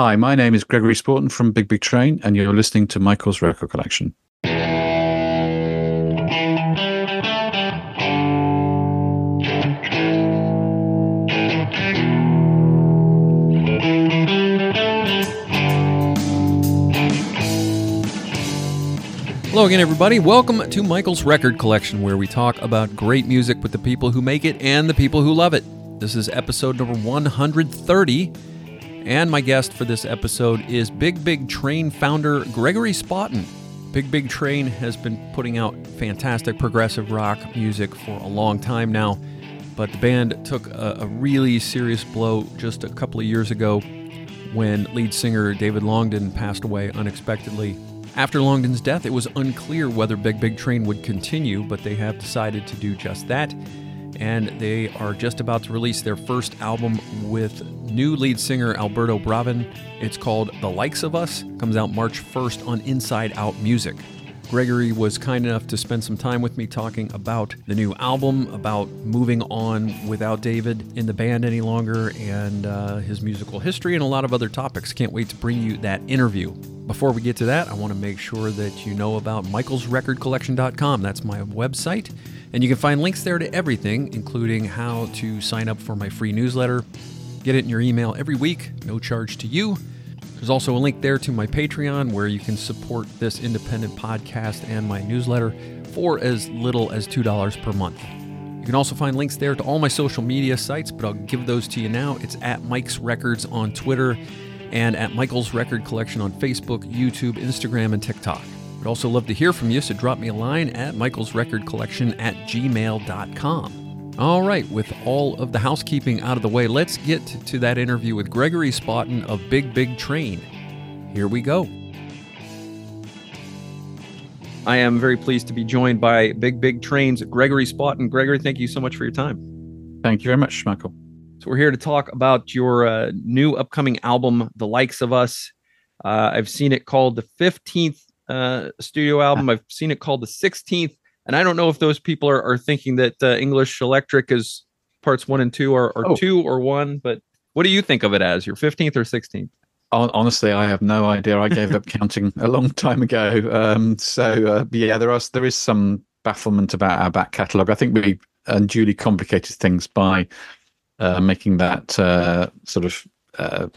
Hi, my name is Gregory Spawton from Big Big Train, and you're listening to Michael's Record Collection. Hello again, everybody. Welcome to Michael's Record Collection, where we talk about great music with the people who make it and the people who love it. This is episode number 130, and my guest for this episode is Big Big Train founder Gregory Spawton. Big Big Train has been putting out fantastic progressive rock music for a long time now, but the band took a, a really serious blow just a couple of years ago when lead singer David Longdon passed away unexpectedly after Longdon's death, it was unclear whether Big Big Train would continue, but they have decided to do just that. And they are just about to release their first album with new lead singer Alberto Bravin. It's called The Likes of Us, comes out March 1st on Inside Out Music. Gregory was kind enough to spend some time with me talking about the new album, about moving on without David in the band any longer, and uh, his musical history, and a lot of other topics. Can't wait to bring you that interview. Before we get to that, I want to make sure that you know about michaelsrecordcollection.com. That's my website, and you can find links there to everything, including how to sign up for my free newsletter. Get it in your email every week, no charge to you. There's also a link there to my Patreon where you can support this independent podcast and my newsletter for as little as $2 per month. You can also find links there to all my social media sites, but I'll give those to you now. It's at Mike's Records on Twitter and at Michael's Record Collection on Facebook, YouTube, Instagram, and TikTok. I'd also love to hear from you, so drop me a line at Michael's Record Collection at gmail.com. All right, with all of the housekeeping out of the way, let's get to that interview with Gregory Spawton of Big Big Train. Here we go. I am very pleased to be joined by Big Big Train's Gregory Spawton. Gregory, thank you so much for your time. Thank you very much, Michael. So, we're here to talk about your uh, new upcoming album, The Likes of Us. Uh, I've seen it called the 15th uh, studio album, I've seen it called the 16th. And I don't know if those people are, are thinking that uh, English Electric is parts one and two or, or oh. two or one, but what do you think of it as? Your 15th or 16th? Honestly, I have no idea. I gave up counting a long time ago. Um, so uh, yeah, there are there is some bafflement about our back catalogue. I think we unduly complicated things by uh, making that uh, sort of uh,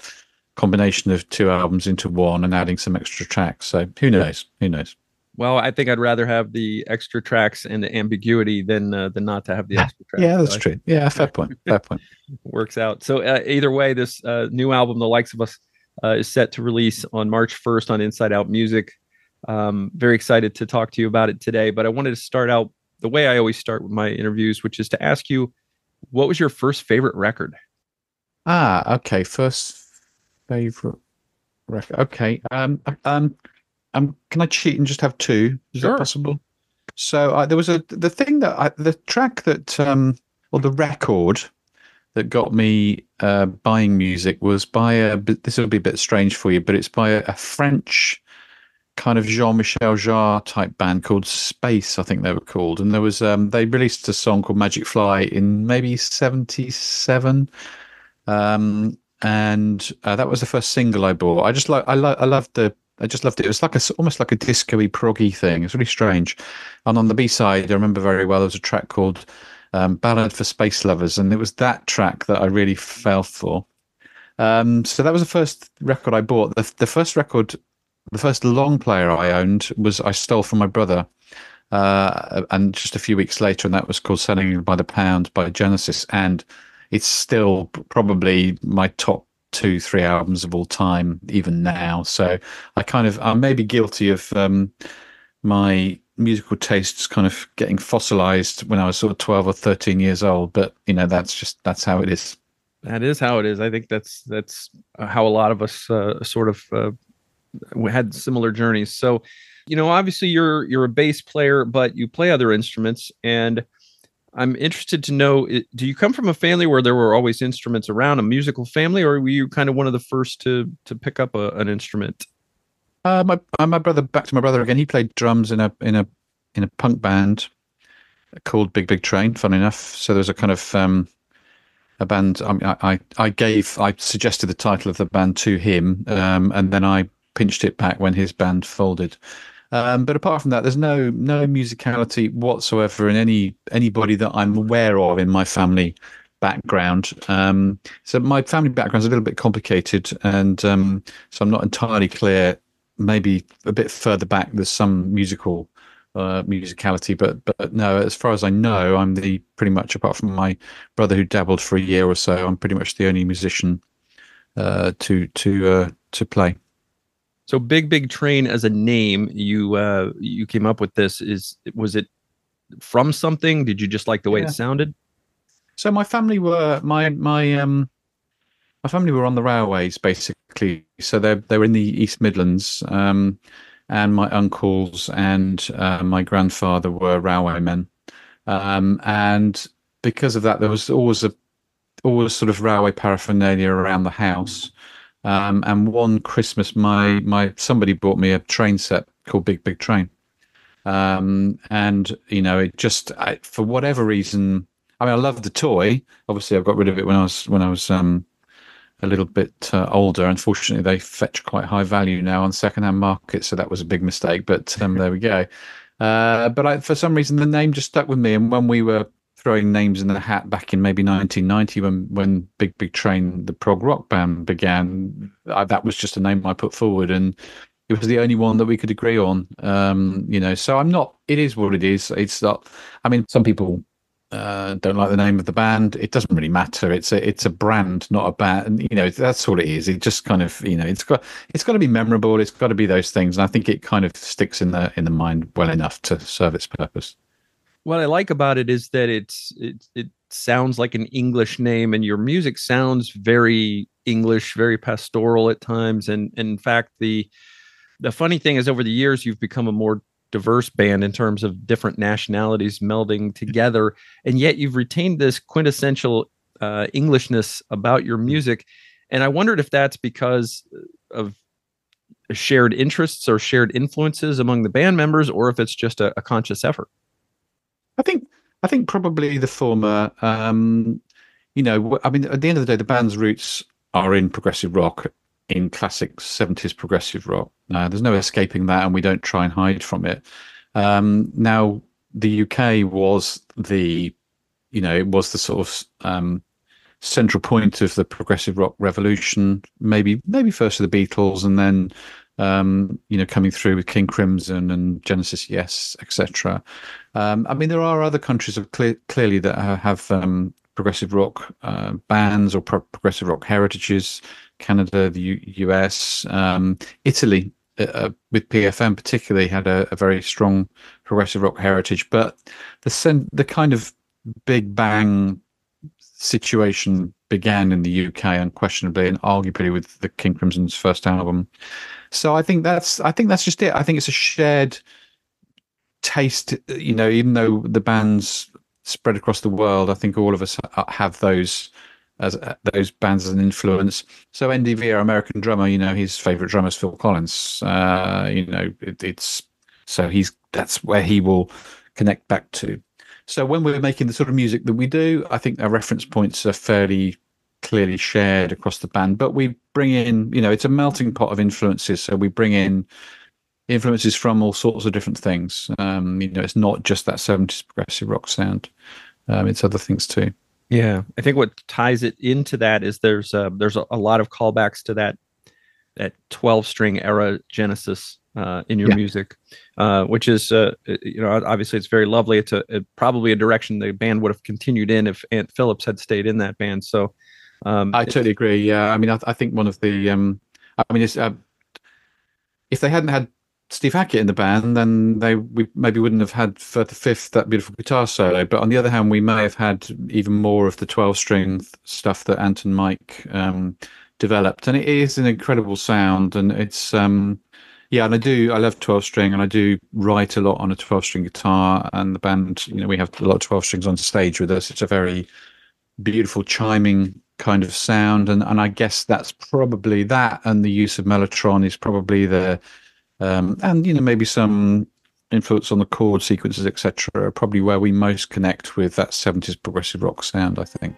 combination of two albums into one and adding some extra tracks. So who knows? Who knows? Well, I think I'd rather have the extra tracks and the ambiguity than uh, than not to have the extra tracks. Yeah, that's so true. Yeah, fair point. Fair point. Works out. So uh, either way, this uh, new album, "The Likes of Us," uh, is set to release on March first on Inside Out Music. Um, very excited to talk to you about it today. But I wanted to start out the way I always start with my interviews, which is to ask you, what was your first favorite record? Ah, okay. First favorite record. Okay. Um, um, um, can I cheat and just have two? Is sure. that possible? So uh, there was a the thing that I, the track that um or the record that got me uh, buying music was by a this will be a bit strange for you, but it's by a, a French kind of Jean-Michel Jarre type band called Space, I think they were called, and there was um they released a song called Magic Fly in maybe '77. Um, and uh, that was the first single I bought. I just like I like I loved the I just loved it. It was like a almost like a disco-y proggy thing. It's really strange. And on the B side, I remember very well there was a track called um, "Ballad for Space Lovers," and it was that track that I really fell for. Um, so that was the first record I bought. The, the first record, the first long player I owned was I stole from my brother. Uh, and just a few weeks later, and that was called "Selling by the Pound" by Genesis, and it's still probably my top two, three albums of all time, even now. So I kind of I may be guilty of um, my musical tastes kind of getting fossilized when I was sort of twelve or thirteen years old. But you know, that's just that's how it is. That is how it is. I think that's that's how a lot of us uh, sort of uh, had similar journeys. So, you know, obviously you're you're a bass player, but you play other instruments and I'm interested to know do you come from a family where there were always instruments around, a musical family, or were you kind of one of the first to to pick up a, an instrument? Uh, my uh, my brother, back to my brother again. He played drums in a in a in a punk band called Big Big Train. Fun enough, so there's a kind of um, a band. I, mean, I I gave I suggested the title of the band to him, um, and then I pinched it back when his band folded. Um, but apart from that, there's no no musicality whatsoever in any anybody that I'm aware of in my family background. Um, so my family background is a little bit complicated, and um, so I'm not entirely clear. Maybe a bit further back, there's some musical uh, musicality, but but no, as far as I know, I'm the pretty much apart from my brother who dabbled for a year or so, I'm pretty much the only musician uh, to to uh, to play. So Big Big Train as a name, you uh, you came up with this. Is was it from something? Did you just like the way yeah. it sounded? So my family were my my um my family were on the railways basically. So they they were in the East Midlands, um, and my uncles and uh, my grandfather were railwaymen, um, and because of that, there was always a always sort of railway paraphernalia around the house. Um, and one Christmas, my my somebody bought me a train set called Big Big Train, um, and you know it just I, for whatever reason. I mean, I love the toy. Obviously, I got rid of it when I was when I was um, a little bit uh, older. Unfortunately, they fetch quite high value now on secondhand market, so that was a big mistake. But um, there we go. Uh, but I, for some reason, the name just stuck with me. And when we were throwing names in the hat back in maybe 1990 when when Big Big Train, the prog rock band, began. I, that was just a name I put forward, and it was the only one that we could agree on. Um, you know, so I'm not. It is what it is. It's not. I mean, some people uh, don't like the name of the band. It doesn't really matter. It's a it's a brand, not a band. You know, that's all it is. It just kind of you know, it's got it's got to be memorable. It's got to be those things, and I think it kind of sticks in the in the mind well enough to serve its purpose what I like about it is that it's it it sounds like an English name, and your music sounds very English, very pastoral at times. And, and in fact, the the funny thing is, over the years, you've become a more diverse band in terms of different nationalities melding together, and yet you've retained this quintessential uh, Englishness about your music. And I wondered if that's because of shared interests or shared influences among the band members, or if it's just a, a conscious effort. I think I think probably the former. Um, you know, I mean, at the end of the day, the band's roots are in progressive rock, in classic '70s progressive rock. Uh, there's no escaping that, and we don't try and hide from it. Um, now, the UK was the, you know, it was the sort of um, central point of the progressive rock revolution. Maybe, maybe first of the Beatles, and then um, you know, coming through with King Crimson and Genesis Yes, etc. Um, I mean, there are other countries of clearly that have um, progressive rock uh, bands or pro- progressive rock heritages. Canada, the U- US, um, Italy, uh, uh with PFM particularly had a, a, very strong progressive rock heritage. But the sen- the kind of big bang situation began in the UK unquestionably and arguably with the King Crimson's first album. So I think that's I think that's just it. I think it's a shared taste. You know, even though the bands spread across the world, I think all of us have those as uh, those bands as an influence. So NDV, our American drummer, you know, his favorite drummer is Phil Collins. Uh, you know, it, it's so he's that's where he will connect back to. So when we're making the sort of music that we do, I think our reference points are fairly clearly shared across the band, but we bring in, you know, it's a melting pot of influences. So we bring in influences from all sorts of different things. Um, you know, it's not just that 70s progressive rock sound. Um, it's other things too. Yeah, I think what ties it into that is there's a, there's a, lot of callbacks to that that 12 string era Genesis uh, in your yeah. music, uh, which is uh, you know obviously it's very lovely. It's a, a, probably a direction the band would have continued in if Ant Phillips had stayed in that band. So um, I totally agree. Yeah, I mean, I, I think one of the, um, I mean, uh, if they hadn't had Steve Hackett in the band, then they we maybe wouldn't have had Firth of Fifth that beautiful guitar solo. But on the other hand, we may have had even more of the twelve string stuff that Anton Mike um, developed, and it is an incredible sound, and it's. Um, yeah, and I do. I love twelve string, and I do write a lot on a twelve string guitar. And the band, you know, we have a lot of twelve strings on stage with us. It's a very beautiful, chiming kind of sound and and I guess that's probably that and the use of mellotron is probably the um, and you know maybe some influence on the chord sequences etc probably where we most connect with that 70s progressive rock sound I think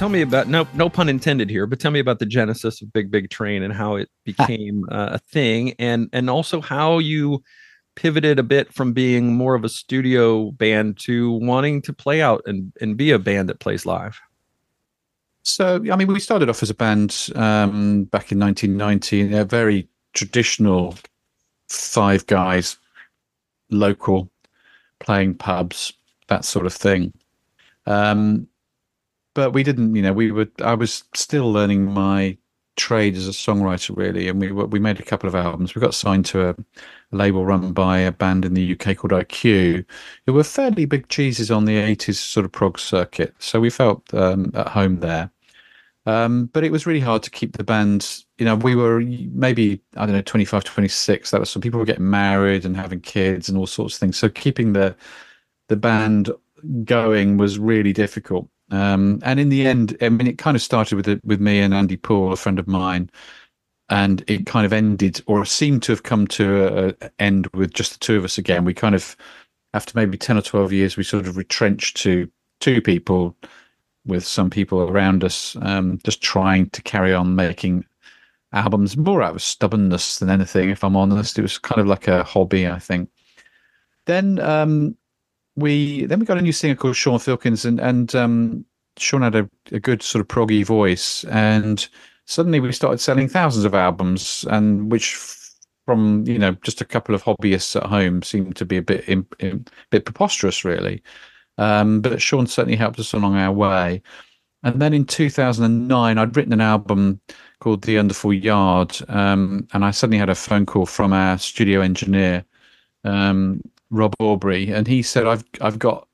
tell me about no no pun intended here, but tell me about the genesis of Big Big Train and how it became uh, a thing, and and also how you pivoted a bit from being more of a studio band to wanting to play out and and be a band that plays live. So, I mean, we started off as a band um, back in 1990, a very traditional five guys, local, playing pubs, that sort of thing. Um, but we didn't, you know, we were, I was still learning my trade as a songwriter, really. And we we made a couple of albums. We got signed to a label run by a band in the UK called IQ, who were fairly big cheeses on the 80s sort of prog circuit. So we felt um, at home there. Um, but it was really hard to keep the band. You know, we were maybe I don't know 25, 26. That was some people were getting married and having kids and all sorts of things. So keeping the the band going was really difficult. Um, and in the end, I mean, it kind of started with it, with me and Andy Poole, a friend of mine, and it kind of ended or seemed to have come to a, a end with just the two of us again. We kind of, after maybe ten or twelve years, we sort of retrenched to two people with some people around us, um, just trying to carry on making albums more out of stubbornness than anything. If I'm honest, it was kind of like a hobby, I think. Then um, we then we got a new singer called Sean Filkins, and and um, Sean had a, a good sort of proggy voice, and suddenly we started selling thousands of albums, and which from you know just a couple of hobbyists at home seemed to be a bit a bit preposterous, really. Um, but Sean certainly helped us along our way. And then in 2009, I'd written an album called The Underfall Yard, um, and I suddenly had a phone call from our studio engineer, um, Rob Aubrey, and he said, "I've I've got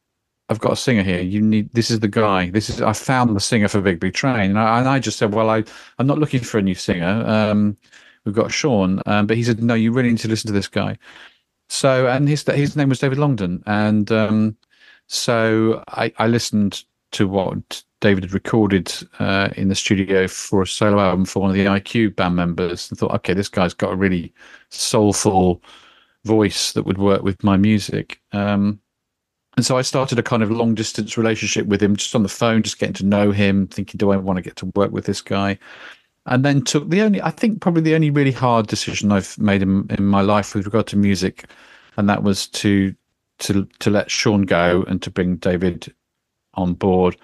I've got a singer here. You need this is the guy. This is I found the singer for Big Big Train." And I, and I just said, "Well, I I'm not looking for a new singer. Um, we've got Sean." Um, but he said, "No, you really need to listen to this guy." So and his his name was David Longdon, and um, so I, I listened to what David had recorded uh, in the studio for a solo album for one of the IQ band members and thought, okay, this guy's got a really soulful voice that would work with my music. Um, and so I started a kind of long distance relationship with him, just on the phone, just getting to know him, thinking, do I want to get to work with this guy? And then took the only, I think, probably the only really hard decision I've made in, in my life with regard to music, and that was to to to let Sean go and to bring David on board.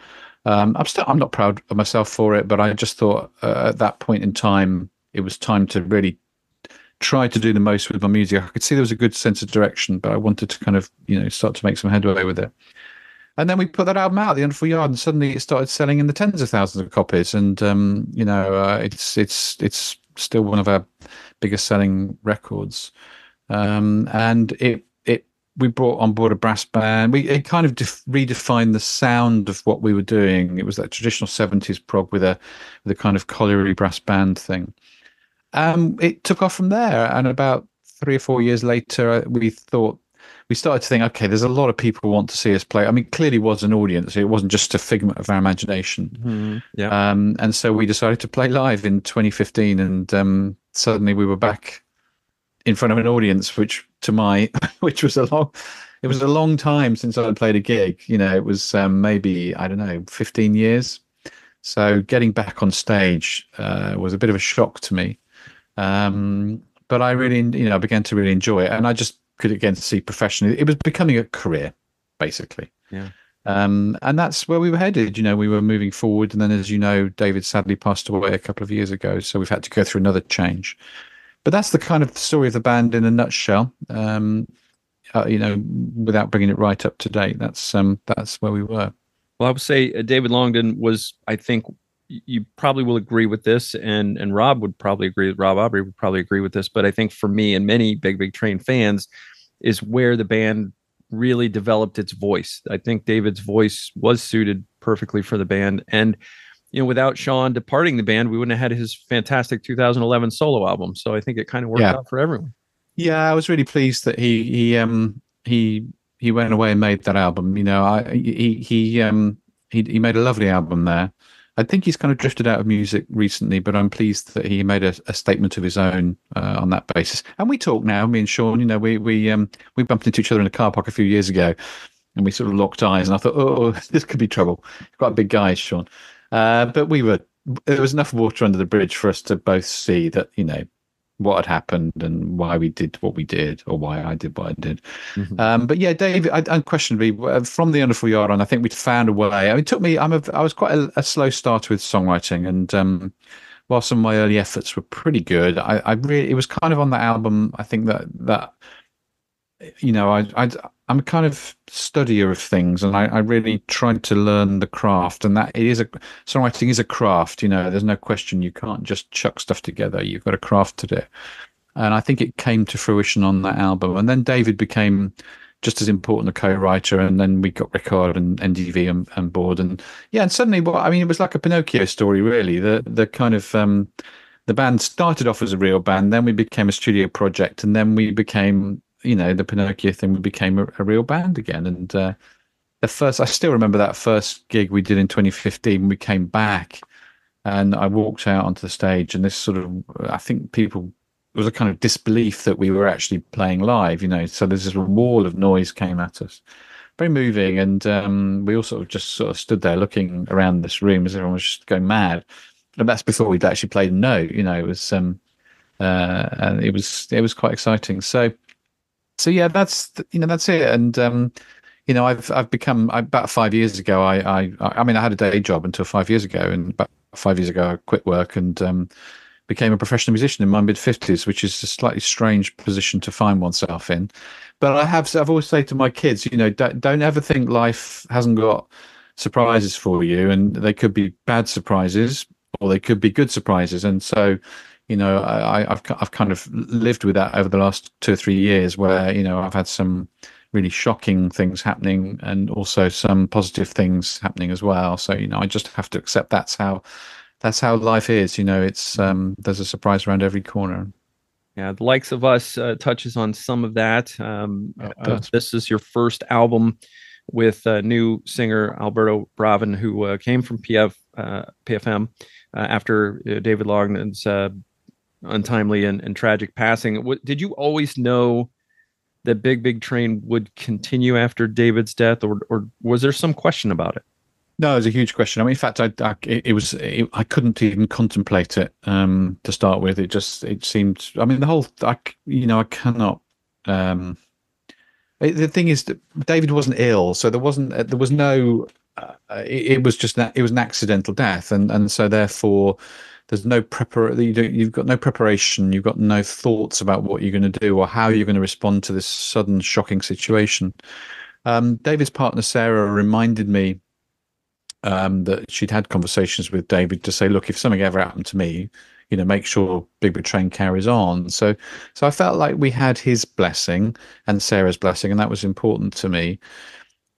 Um, I'm still I'm not proud of myself for it, but I just thought uh, at that point in time it was time to really try to do the most with my music. I could see there was a good sense of direction, but I wanted to kind of you know start to make some headway with it. And then we put that album out, The Underfall Yard, and suddenly it started selling in the tens of thousands of copies. And um, you know, uh, it's it's it's still one of our biggest selling records. Um, and it it we brought on board a brass band. We it kind of def- redefined the sound of what we were doing. It was that traditional seventies prog with a with a kind of colliery brass band thing. Um, it took off from there, and about three or four years later, we thought we started to think, okay, there's a lot of people who want to see us play. I mean, clearly was an audience. It wasn't just a figment of our imagination. Mm-hmm. Yeah. Um, and so we decided to play live in 2015, and um, suddenly we were back in front of an audience, which to my, which was a long, it was a long time since I had played a gig. You know, it was um, maybe I don't know, 15 years So getting back on stage uh, was a bit of a shock to me. Um, but I really, you know, I began to really enjoy it, and I just could again see professionally it was becoming a career, basically. Yeah. Um, and that's where we were headed. You know, we were moving forward, and then, as you know, David sadly passed away a couple of years ago, so we've had to go through another change. But that's the kind of story of the band in a nutshell. Um, uh, you know, without bringing it right up to date, that's um, that's where we were. Well, I would say uh, David Longdon was, I think, you probably will agree with this, and and Rob would probably agree. Rob Aubrey would probably agree with this, but I think for me and many Big Big Train fans, is where the band really developed its voice. I think David's voice was suited perfectly for the band, and you know, without Sean departing the band, we wouldn't have had his fantastic 2011 solo album. So I think it kind of worked Yeah. out for everyone. Yeah, I was really pleased that he he um he he went away and made that album. You know, I he he um he he made a lovely album there. I think he's kind of drifted out of music recently, but I'm pleased that he made a, a statement of his own uh, on that basis. And we talk now, me and Sean. You know, we we um we bumped into each other in a car park a few years ago, and we sort of locked eyes, and I thought, oh, this could be trouble. Quite a big guy, Sean. Uh, but we were there was enough water under the bridge for us to both see that you know what had happened and why we did what we did or why I did what I did. Um, but yeah, David, I, unquestionably, uh, from the Underfall Yard on, I think we'd found a way. I mean, it took me. I'm a. I was quite a, a slow starter with songwriting, and um, while some of my early efforts were pretty good, I, I really it was kind of on that album. I think that that you know, I, I I'm a kind of studier of things, and I, I really tried to learn the craft. And that it is a songwriting is a craft. You know, there's no question. You can't just chuck stuff together. You've got a craft to do. And I think it came to fruition on that album. And then David became just as important a co-writer, and then we got Rikard and NDV on, on board, and yeah, and suddenly, well, I mean, it was like a Pinocchio story, really. The the kind of um, the band started off as a real band, then we became a studio project, and then we became, you know, the Pinocchio thing. We became a, a real band again, and uh, the first, I still remember that first gig we did in 2015. We came back, and I walked out onto the stage, and this sort of, I think people it was a kind of disbelief that we were actually playing live, you know. So there's this wall of noise came at us, very moving, and um, we all sort of just sort of stood there looking around this room as everyone was just going mad. And that's before we'd actually played a note, you know. It was um, uh, and it was it was quite exciting. So, so yeah, that's you know that's it, and um, you know I've I've become about five years ago. I I I mean I had a day job until five years ago, and about five years ago I quit work and um, became a professional musician in my mid fifties, which is a slightly strange position to find oneself in. But I have I've always said to my kids, you know, don't, don't ever think life hasn't got surprises for you, and they could be bad surprises or they could be good surprises. And so, you know, I, I've I've kind of lived with that over the last two or three years, where you know I've had some really shocking things happening and also some positive things happening as well. So you know, I just have to accept that's how that's how life is. You know, it's um, there's a surprise around every corner. Yeah, the likes of us uh, touches on some of that. Um, it uh, this is your first album with uh, new singer Alberto Bravin, who uh, came from PF uh, PFM uh, after uh, David Longdon's uh, untimely and, and tragic passing. What, did you always know that Big Big Train would continue after David's death, or or was there some question about it? No, it was a huge question. I mean, in fact, I, I it, was it, I couldn't even contemplate it um, to start with. It just it seemed. I mean, the whole I you know I cannot. Um, it- the thing is that David wasn't ill, so there wasn't uh, there was no. Uh, it, it was just that it was an accidental death, and and so therefore there's no prepar you you've got no preparation you've got no thoughts about what you're going to do or how you're going to respond to this sudden shocking situation. Um, david's partner sarah reminded me um, that she'd had conversations with david to say look if something ever happened to me you know make sure big big train carries on. So so i felt like we had his blessing and sarah's blessing and that was important to me.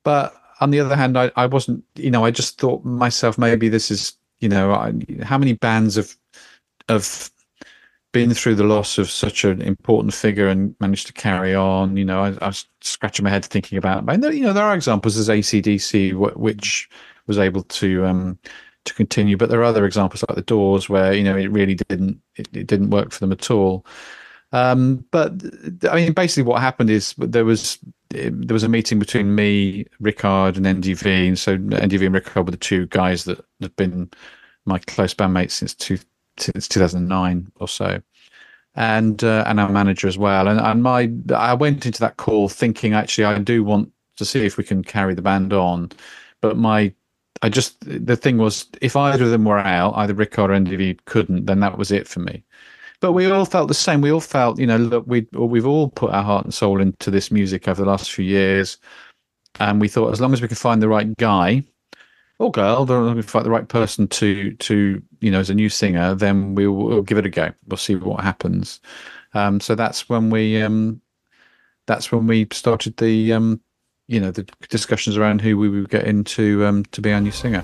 But on the other hand i, I wasn't you know i just thought myself maybe this is you know I, how many bands have have been through the loss of such an important figure and managed to carry on? You know i, I was scratching my head thinking about know, you know there are examples. As acdc which was able to um to continue but there are other examples like the doors where you know it really didn't it, it didn't work for them at all. Um but i mean basically what happened is there was there was a meeting between me, Rikard, and NDV, and so NDV and Rikard were the two guys that have been my close bandmates since two, since 2009 or so, and uh, and our manager as well. And and my I went into that call thinking actually I do want to see if we can carry the band on, but my I just the thing was if either of them were out, either Rikard or NDV couldn't, then that was it for me. But we all felt the same. We all felt, you know, look, we we've all put our heart and soul into this music over the last few years, and we thought as long as we can find the right guy or girl, the, the right person to to you know as a new singer, then we'll, we'll give it a go. We'll see what happens. Um, so that's when we um, that's when we started the um, you know the discussions around who we would get into um, to be our new singer.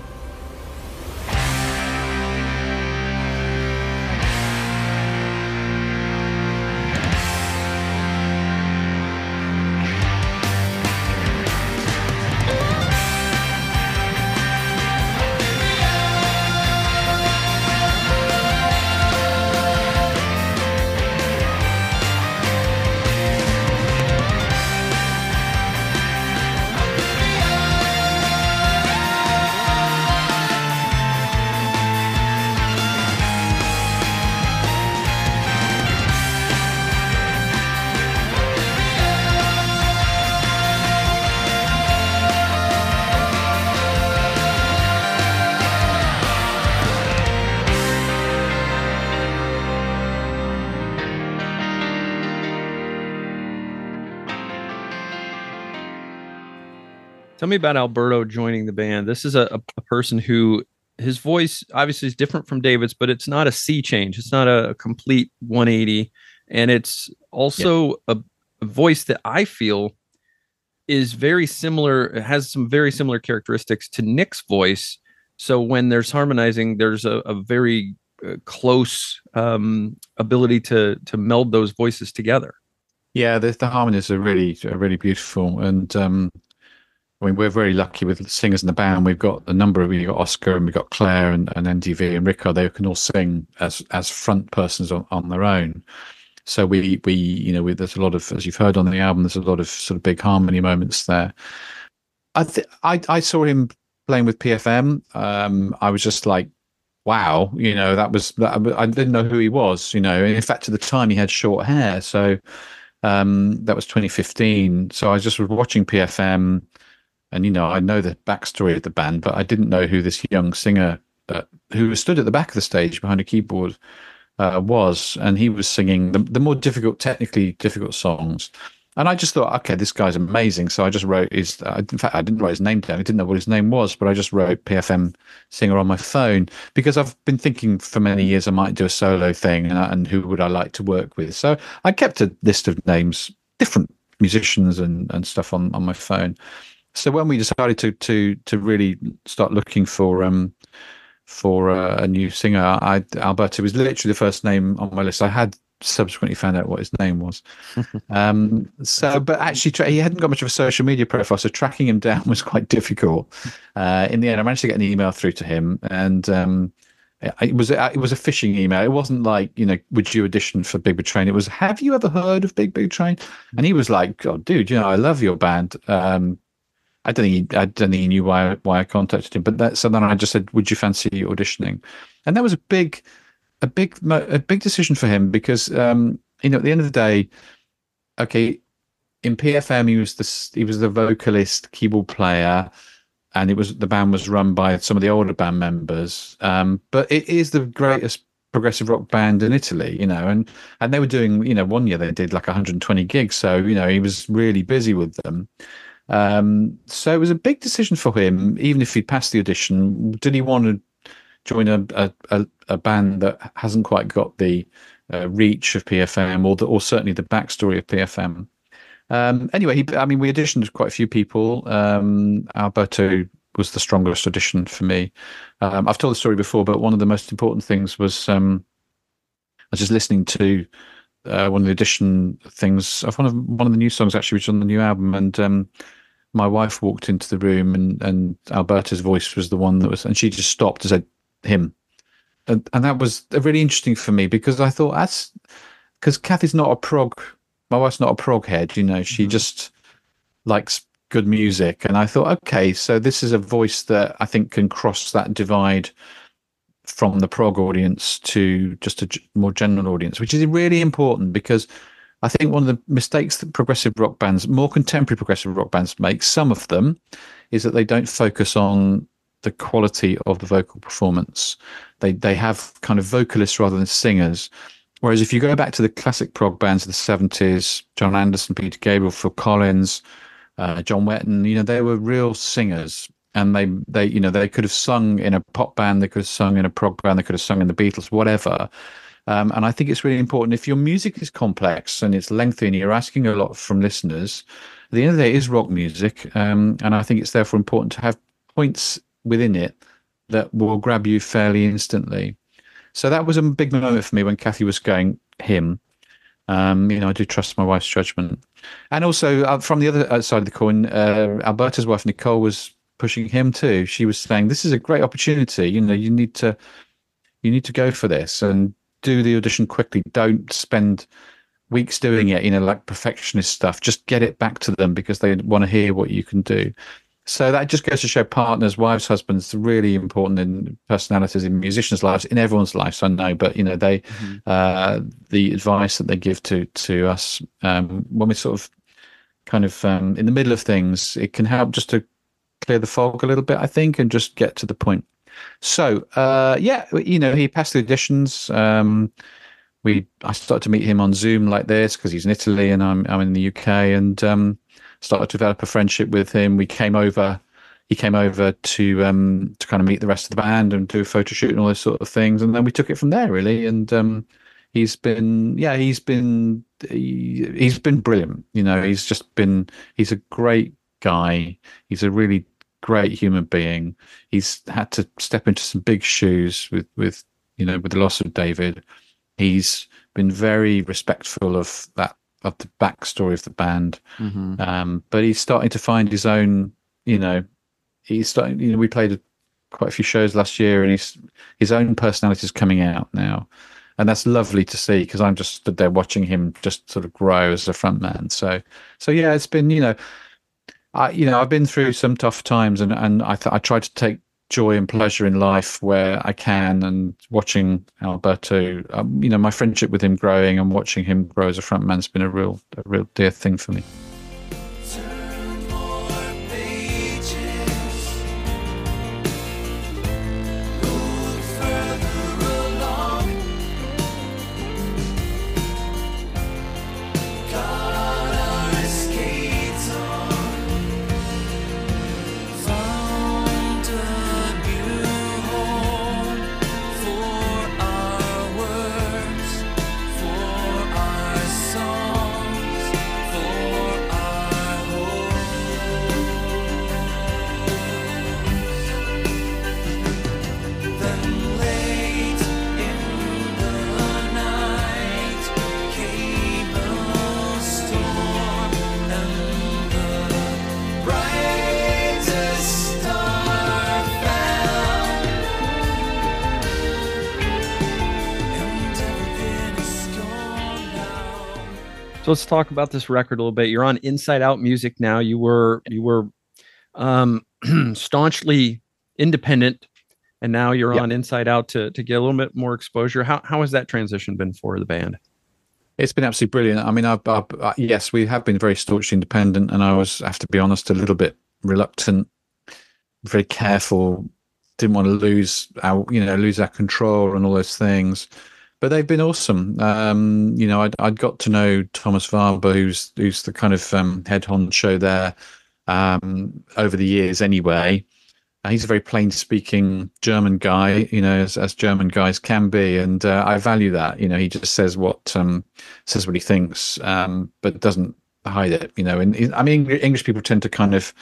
Me about Alberto joining the band. This is a, a, person who his voice obviously is different from David's, but it's not a sea change. It's not a, complete 180. And it's also a, a voice that I feel is very similar, it has some very similar characteristics to Nick's voice. So when there's harmonizing, there's a, a very uh, close um, ability to to meld those voices together. Yeah, the, the harmonies are really are really beautiful, and um, I mean we're very lucky with singers in the band. We've got a number of we've got Oscar and we've got Claire and, and NDV and Rico. They can all sing as as front persons on, on their own. So we we you know we, there's a lot of as you've heard on the album. There's a lot of sort of big harmony moments there. I th- I I saw him playing with PFM. Um, I was just like wow, you know, that was that, I didn't know who he was, you know. In fact, at the time he had short hair, so um, that was 2015. So I was just was watching PFM, and you know, I know the backstory of the band, but I didn't know who this young singer uh, who stood at the back of the stage behind a keyboard uh, was, and he was singing the, the more difficult, technically difficult songs. And I just thought, okay, this guy's amazing. So I just wrote his. Uh, in fact, I didn't write his name down. I didn't know what his name was, but I just wrote PFM singer on my phone because I've been thinking for many years I might do a solo thing, and, and who would I like to work with? So I kept a list of names, different musicians and and stuff on on my phone. So when we decided to to to really start looking for um for uh, a new singer, I Alberto was literally the first name on my list. I had subsequently found out what his name was. um, so, but actually, tra- he hadn't got much of a social media profile, so tracking him down was quite difficult. Uh, in the end, I managed to get an email through to him, and um, it was it was a phishing email. It wasn't like you know, would you audition for Big Big Train? It was, have you ever heard of Big Big Train? And he was like, oh, dude, you know, I love your band. Um, I don't think he, I don't think he knew why why I contacted him, but that, so then I just said, would you fancy auditioning? And that was a big a big a big decision for him because um, you know at the end of the day, okay, in PFM he was the he was the vocalist, keyboard player, and it was the band was run by some of the older band members. Um, but it is the greatest progressive rock band in Italy, you know, and and they were doing you know one year they did like 120 gigs, so you know he was really busy with them. Um, so it was a big decision for him, even if he'd passed the audition. Did he want to join a a, a, a band that hasn't quite got the uh, reach of PFM or the, or certainly the backstory of PFM? Um, anyway, he, I mean, we auditioned quite a few people. Um, Alberto was the strongest audition for me. Um, I've told the story before, but one of the most important things was um, I was just listening to uh, one of the audition things of one of one of the new songs actually, which is on the new album, and um, my wife walked into the room, and and Alberto's voice was the one that was, and she just stopped and said, "Him," and and that was really interesting for me because I thought that's because Kathy's not a prog. My wife's not a prog head, you know. She mm-hmm. just likes good music, and I thought, okay, so this is a voice that I think can cross that divide from the prog audience to just a more general audience, which is really important because I think one of the mistakes that progressive rock bands, more contemporary progressive rock bands make, some of them, is that they don't focus on the quality of the vocal performance. They they have kind of vocalists rather than singers. Whereas if you go back to the classic prog bands of the seventies, Jon Anderson, Peter Gabriel, Phil Collins, uh, John Wetton, you know, they were real singers. And they, they, you know, they could have sung in a pop band, they could have sung in a prog band, they could have sung in the Beatles, whatever. Um, and I think it's really important if your music is complex and it's lengthy and you're asking a lot from listeners, at the end of the day, it is rock music. Um, and I think it's therefore important to have points within it that will grab you fairly instantly. So that was a big moment for me when Kathy was going him. Um, you know, I do trust my wife's judgment. And also uh, from the other uh, side of the coin, uh, Alberto's wife Nicole was pushing him too. She was saying, "This is a great opportunity. You know, you need to, you need to go for this and do the audition quickly. Don't spend weeks doing it. You know, like perfectionist stuff. Just get it back to them because they want to hear what you can do." So that just goes to show partners, wives, husbands, really important in personalities in musicians' lives, in everyone's lives. I know, but you know, they uh, the advice that they give to to us um, when we're sort of kind of um, in the middle of things, it can help just to clear the fog a little bit, I think, and just get to the point. So uh, yeah, you know, he passed the auditions. Um, we I started to meet him on Zoom like this because he's in Italy and I'm I'm in the UK and um, started to develop a friendship with him. We came over. He came over to um, to kind of meet the rest of the band and do a photo shoot and all those sort of things, and then we took it from there really. And um, he's been yeah he's been he, he's been brilliant. You know he's just been he's a great guy. He's a really great human being. He's had to step into some big shoes with with you know with the loss of David. He's been very respectful of that of the backstory of the band, um, but he's starting to find his own. You know, he's starting. You know, we played a, quite a few shows last year, and he's his own personality is coming out now, and that's lovely to see because I'm just stood there watching him just sort of grow as a front man. So, so yeah, it's been you know, I you know I've been through some tough times, and and I th- I try to take joy and pleasure in life where I can, and watching Alberto, um, you know, my friendship with him growing and watching him grow as a front man's been a real a real dear thing for me. So let's talk about this record a little bit. You're on Inside Out Music now. You were you were um, staunchly independent, and now you're Yep. on Inside Out to to get a little bit more exposure. How how has that transition been for the band? It's been absolutely brilliant. I mean, I've, I've, uh, yes, we have been very staunchly independent, and I was, I have to be honest, a little bit reluctant, very careful, didn't want to lose our, you know, lose our control and all those things. But they've been awesome. Um, you know, I'd, I'd got to know Thomas Waber, who's who's the kind of um, head honcho there um, over the years, anyway. Uh, he's a very plain speaking German guy, you know, as, as German guys can be, and uh, I value that. You know, he just says what um, says what he thinks, um, but doesn't hide it. You know, and I mean, English people tend to kind of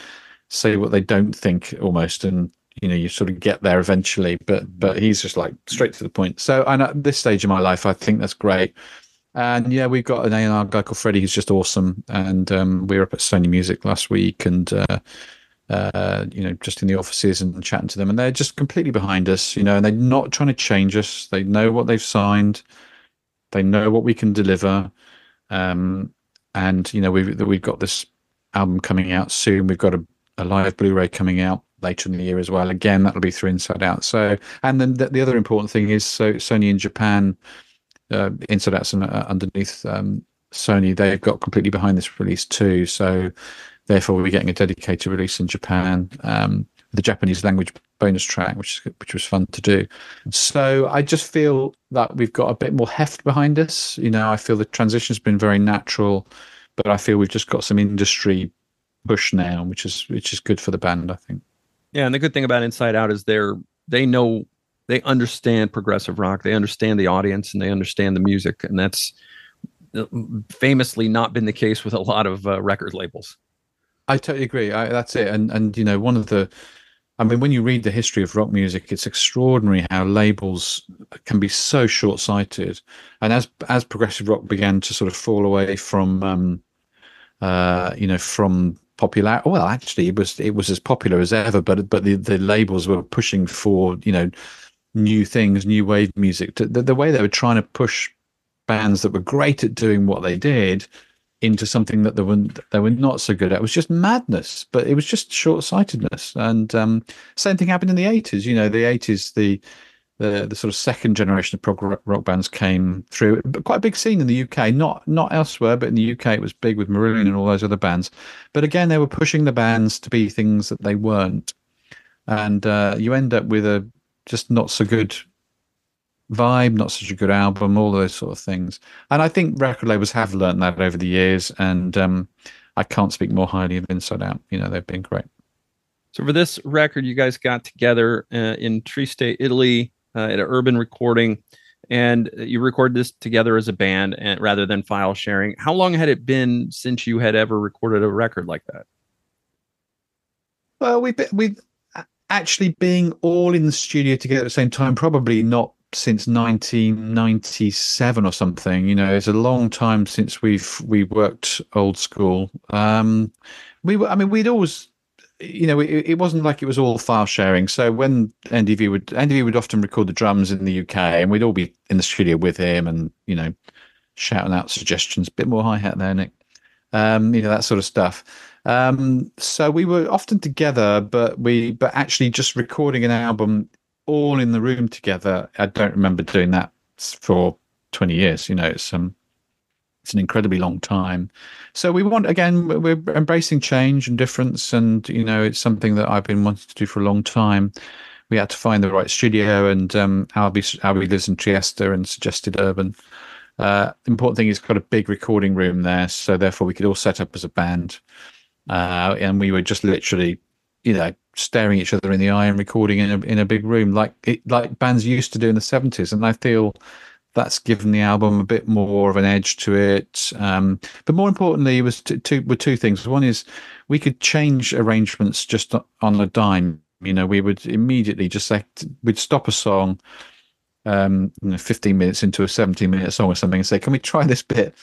say what they don't think almost, and you know, you sort of get there eventually. But but he's just like straight to the point. So, and at this stage of my life, I think that's great. And yeah, we've got an A&R guy called Freddie who's just awesome. And um, we were up at Sony Music last week, and uh, uh, you know, just in the offices and chatting to them, and they're just completely behind us, you know, and they're not trying to change us. They know what they've signed, they know what we can deliver, um, and you know, we've we've got this album coming out soon. We've got a, a live Blu-ray coming out later in the year as well. Again, that'll be through Inside Out. So, and then the, the other important thing is so Sony in Japan, uh, Inside Out's uh, underneath um, Sony, they've got completely behind this release too. So, therefore, we're getting a dedicated release in Japan. Um, the Japanese language bonus track, which which was fun to do. So I just feel that we've got a bit more heft behind us. You know, I feel the transition's been very natural, but I feel we've just got some industry push now, which is which is good for the band. I think. Yeah, and the good thing about Inside Out is they're they know they understand progressive rock, they understand the audience, and they understand the music, and that's uh, famously not been the case with a lot of uh, record labels. I totally agree. I, that's it. And and you know, one of the, I mean, when you read the history of rock music, it's extraordinary how labels can be so short-sighted. And as as progressive rock began to sort of fall away from, um, uh, you know, from popular, well, actually, it was it was as popular as ever, but but the the labels were pushing for you know new things, new wave music. The, the way they were trying to push bands that were great at doing what they did into something that they were they were not so good at. It was just madness, but it was just short sightedness. And um, same thing happened in the eighties. You know, the eighties, the the the sort of second generation of prog rock, bands came through. But quite a big scene in the UK, not not elsewhere, but in the UK it was big with Marillion and all those other bands. But again, they were pushing the bands to be things that they weren't, and uh, you end up with a just not so good vibe, not such a good album, all those sort of things. And I think record labels have learned that over the years, and um, I can't speak more highly of Inside Out. You know, they've been great. So for this record, you guys got together uh, in Trieste Italy, uh, at an urban recording, and you recorded this together as a band, and rather than file sharing. How long had it been since you had ever recorded a record like that? Well, we we actually being all in the studio together at the same time, probably not since 1997 or something. You know, it's a long time since we've we worked old school. Um, we were, I mean, we'd always, you know, it, it wasn't like it was all file sharing. So when NDV would NDV would often record the drums in the UK, and we'd all be in the studio with him, and you know, shouting out suggestions. A Bit more hi hat there, Nick. Um, you know that sort of stuff. Um, so we were often together, but we but actually just recording an album all in the room together. I don't remember doing that for 20 years. You know, it's um, it's an incredibly long time. So we want again, we're embracing change and difference, and you know, it's something that I've been wanting to do for a long time. We had to find the right studio, and um, Albie Albie lives in Trieste and suggested Urban. Uh, the important thing is got a big recording room there, so therefore we could all set up as a band, uh, and we were just literally, you know, staring each other in the eye and recording in a in a big room like it like bands used to do in the seventies. And I feel that's given the album a bit more of an edge to it. Um, but more importantly, it was two, two were two things. One is we could change arrangements just on a dime. You know, we would immediately just like we'd stop a song um, you know, 15 minutes into a 17 minute song or something and say, can we try this bit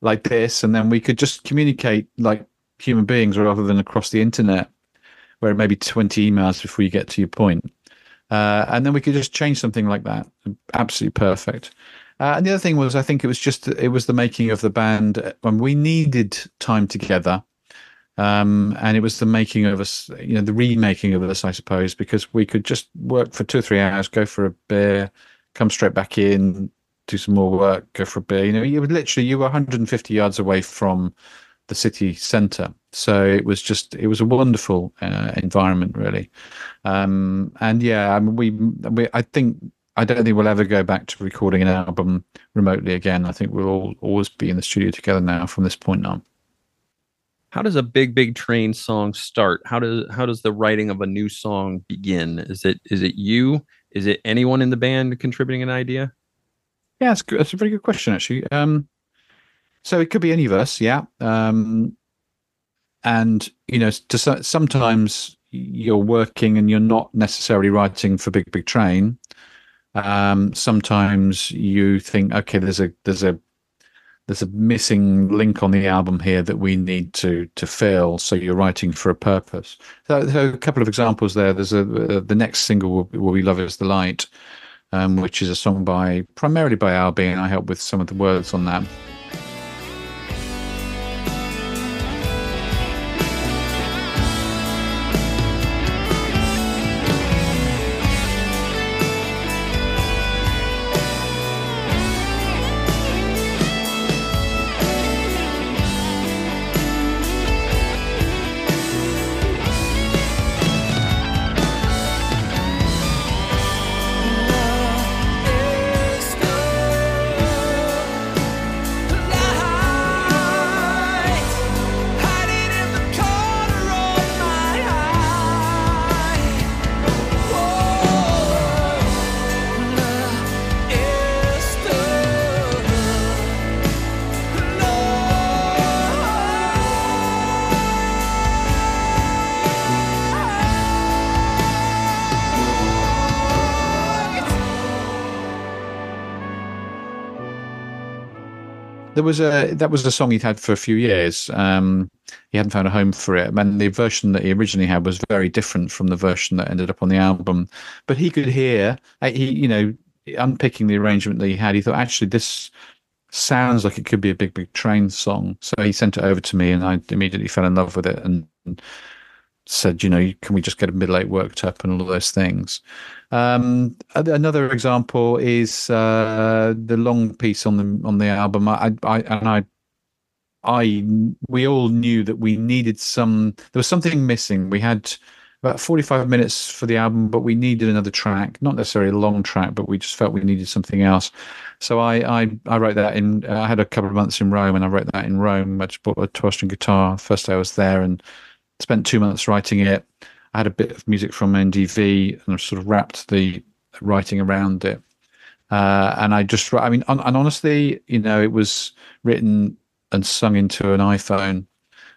like this? And then we could just communicate like human beings rather than across the internet, where it may be 20 emails before you get to your point. Uh, and then we could just change something like that. Absolutely perfect. Uh, and the other thing was, I think it was just, it was the making of the band when we needed time together. Um, and it was the making of us, you know, the remaking of us, I suppose, because we could just work for two or three hours, go for a beer, come straight back in, do some more work, go for a beer. You know, you were literally you were 150 yards away from the city centre, so it was just it was a wonderful uh, environment, really. Um, and yeah, I mean, we, we I think I don't think we'll ever go back to recording an album remotely again. I think we'll all always be in the studio together now from this point on. How does a big big train song start? How does how does the writing of a new song begin? Is it is it you? Is it anyone in the band contributing an idea? Yeah, that's good. That's a very good question, actually. Um, so it could be any of us, yeah. Um, and you know, to sometimes you're working and you're not necessarily writing for Big Big Train. Um, sometimes you think, okay, there's a there's a there's a missing link on the album here that we need to to fill. So you're writing for a purpose. So, so a couple of examples there. There's a uh, the next single will, will be "Love Is the Light," um, which is a song by primarily by Albie, and I help with some of the words on that. Was a that was a song he'd had for a few years. Um, he hadn't found a home for it, and the version that he originally had was very different from the version that ended up on the album. But he could hear, he you know, unpicking the arrangement that he had, he thought actually this sounds like it could be a big big train song. So he sent it over to me, and I immediately fell in love with it and said, you know, can we just get a middle eight worked up and all those things. Um, another example is uh, the long piece on the on the album. I, I and I, I we all knew that we needed some. There was something missing. We had about forty five minutes for the album, but we needed another track. Not necessarily a long track, but we just felt we needed something else. So I I, I wrote that in. I had a couple of months in Rome, and I wrote that in Rome. I just bought a twelve string guitar first day I was there, and spent two months writing it. I had a bit of music from NDV and I sort of wrapped the writing around it. Uh, and I just, I mean, on, and honestly, you know, it was written and sung into an iPhone,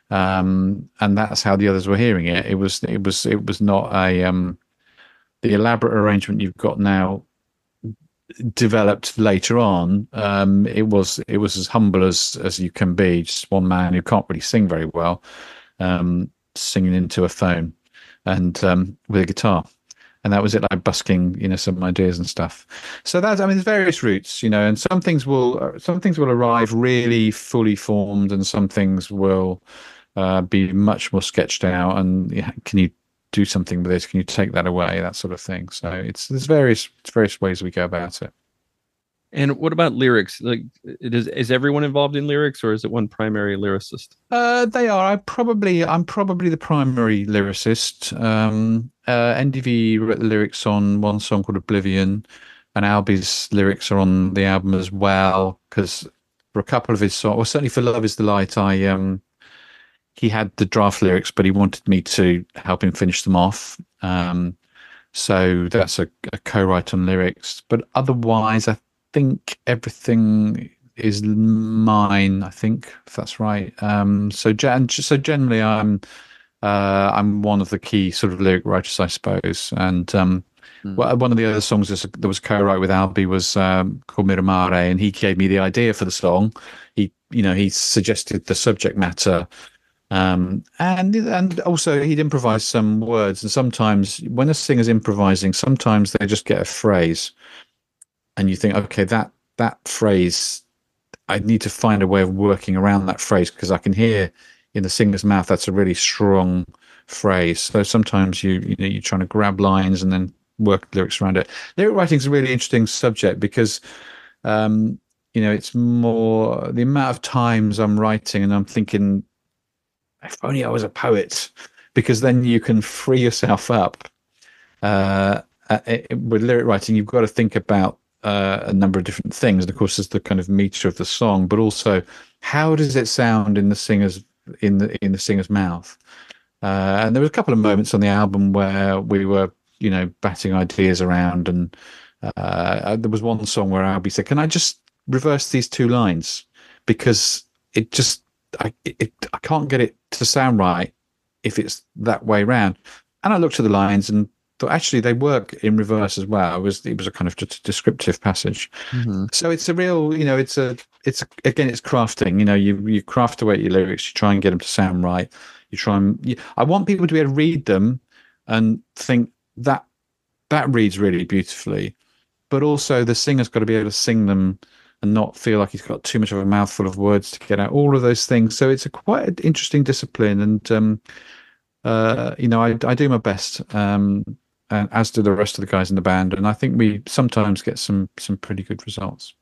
um, and that's how the others were hearing it. It was, it was, it was not a um, the elaborate arrangement you've got now developed later on. Um, it was, it was as humble as as you can be. Just one man who can't really sing very well, um, singing into a phone and um, with a guitar. And that was it, like busking, you know, some ideas and stuff. So that's, I mean, there's various routes, you know, and some things will, uh, some things will arrive really fully formed, and some things will uh, be much more sketched out. And can you do something with this? Can you take that away? That sort of thing. So it's there's various various ways we go about it. And what about lyrics? Like, is is everyone involved in lyrics, or is it one primary lyricist? Uh, they are. I probably, I'm probably the primary lyricist. Um, uh, NDV wrote the lyrics on one song called Oblivion, and Albie's lyrics are on the album as well. Because for a couple of his songs, well, certainly for Love Is the Light, I um, he had the draft lyrics, but he wanted me to help him finish them off. Um, so that's a, a co-write on lyrics. But otherwise, I think everything is mine. I think if that's right. Um, so gen- so generally, I'm uh, I'm one of the key sort of lyric writers, I suppose. And um, well, one of the other songs that was co-write with Albie was um, called Miramare, and he gave me the idea for the song. He, you know, he suggested the subject matter, um, and and also he'd improvise some words. And sometimes when a singer's improvising, sometimes they just get a phrase, and you think, okay, that that phrase, I need to find a way of working around that phrase because I can hear in the singer's mouth that's a really strong phrase. So sometimes you you know you're trying to grab lines and then work lyrics around it. Lyric writing is a really interesting subject because um, you know it's more the amount of times I'm writing and I'm thinking if only I was a poet because then you can free yourself up. Uh, uh, it- with lyric writing, you've got to think about uh, a number of different things. And of course, there's the kind of meter of the song, but also how does it sound in the singer's in the in the singer's mouth? Uh, and there was a couple of moments on the album where we were, you know, batting ideas around, and uh, there was one song where Albie said, "Can I just reverse these two lines because it just I it, I can't get it to sound right if it's that way round." And I looked at the lines and thought actually they work in reverse as well. It was it was a kind of just descriptive passage. So it's a real, you know, it's a, it's a, again, it's crafting. You know, you you craft away your lyrics, you try and get them to sound right. You try and you, I want people to be able to read them and think that that reads really beautifully, but also the singer's got to be able to sing them and not feel like he's got too much of a mouthful of words to get out. All of those things. So it's a quite an interesting discipline, and um, uh, you know, I I do my best. Um, and as do the rest of the guys in the band, and I think we sometimes get some some pretty good results.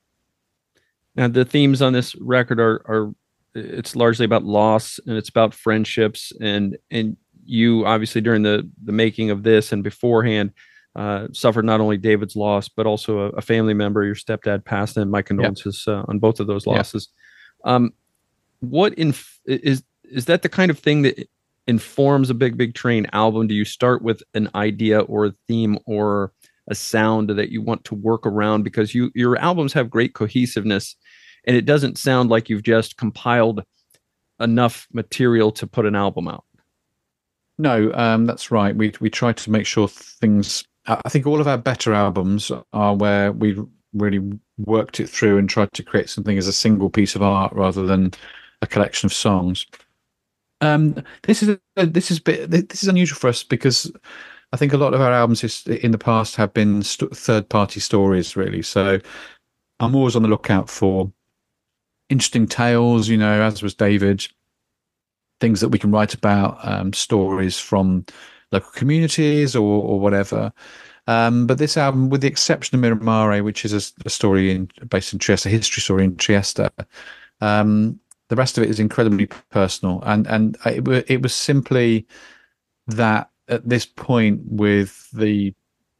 Now, the themes on this record are are it's largely about loss and it's about friendships and and you obviously during the the making of this and beforehand uh, suffered not only David's loss but also a, a family member. Your stepdad passed, and my condolences uh, on both of those losses. Um, what inf- is is that the kind of thing that informs a Big Big Train album? Do you start with an idea or a theme or a sound that you want to work around because you your albums have great cohesiveness and it doesn't sound like you've just compiled enough material to put an album out. No, um, that's right. We we try to make sure things. I think all of our better albums are where we really worked it through and tried to create something as a single piece of art rather than a collection of songs. Um, this is a, this is bit this is unusual for us because I think a lot of our albums in the past have been st- third party stories, really. So I'm always on the lookout for interesting tales, you know, as was David, things that we can write about, um, stories from local communities or, or whatever. Um, but this album, with the exception of Miramare, which is a, a story in, based in Trieste, a history story in Trieste, um, the rest of it is incredibly personal. And and it, it was simply that at this point, with the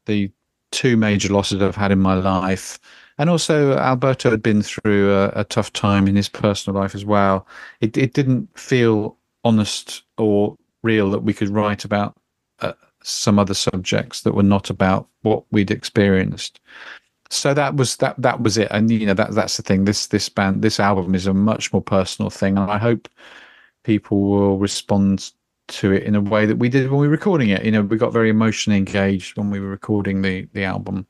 the two major losses I've had in my life, and also Alberto had been through a, a tough time in his personal life as well. It it didn't feel honest or real that we could write about uh, some other subjects that were not about what we'd experienced. So that was that that was it, and you know that that's the thing. This this band this album is a much more personal thing, and I hope people will respond to it in a way that we did when we were recording it. You know, we got very emotionally engaged when we were recording the the album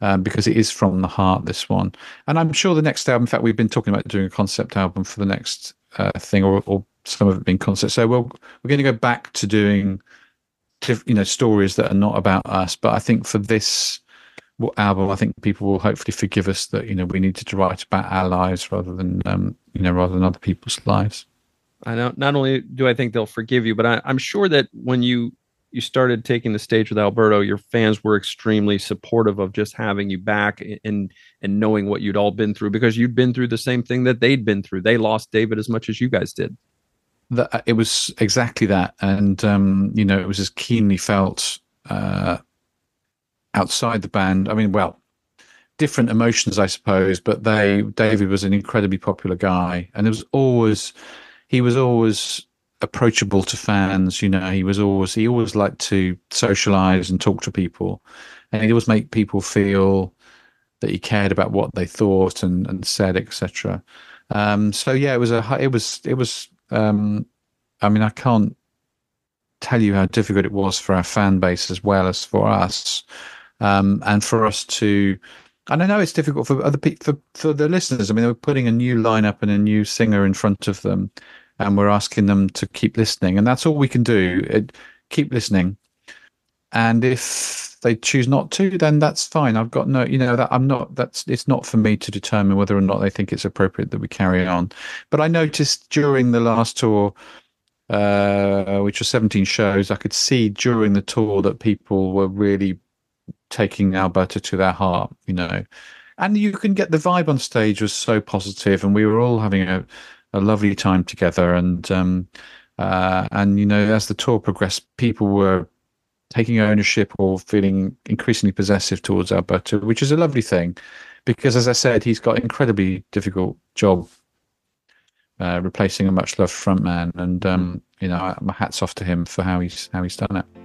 um, because it is from the heart. This one, and I'm sure the next album. In fact, we've been talking about doing a concept album for the next uh, thing, or, or some of it being concept. So we'll, we're going to go back to doing, you know, stories that are not about us. But I think for this album, I think people will hopefully forgive us that you know we needed to write about our lives rather than um, you know rather than other people's lives. I know. Not only do I think they'll forgive you, but I, I'm sure that when you you started taking the stage with Alberto, your fans were extremely supportive of just having you back and and knowing what you'd all been through because you'd been through the same thing that they'd been through. They lost David as much as you guys did. that it was exactly that and um you know it was as keenly felt uh outside the band. I mean well different emotions i suppose but they david was an incredibly popular guy and it was always he was always approachable to fans you know he was always he always liked to socialize and talk to people and he always make people feel that he cared about what they thought and and said etc um so yeah it was a it was it was um I mean, I can't tell you how difficult it was for our fan base as well as for us, um, and for us to. And I know it's difficult for other people, for, for the listeners. I mean, we're putting a new lineup and a new singer in front of them, and we're asking them to keep listening, and that's all we can do. It, keep listening, and if they choose not to, then that's fine. I've got no, you know, that I'm not. That's it's not for me to determine whether or not they think it's appropriate that we carry on. But I noticed during the last tour uh, which was 17 shows, I could see during the tour that people were really taking Alberto to their heart, you know. And you can get the vibe on stage was so positive, and we were all having a, a lovely time together. And um, uh, and you know, as the tour progressed, people were taking ownership or feeling increasingly possessive towards Alberto, which is a lovely thing, because as I said, he's got an incredibly difficult job uh, replacing a much loved frontman, and um, you know, my hats off to him for how he's how he's done it.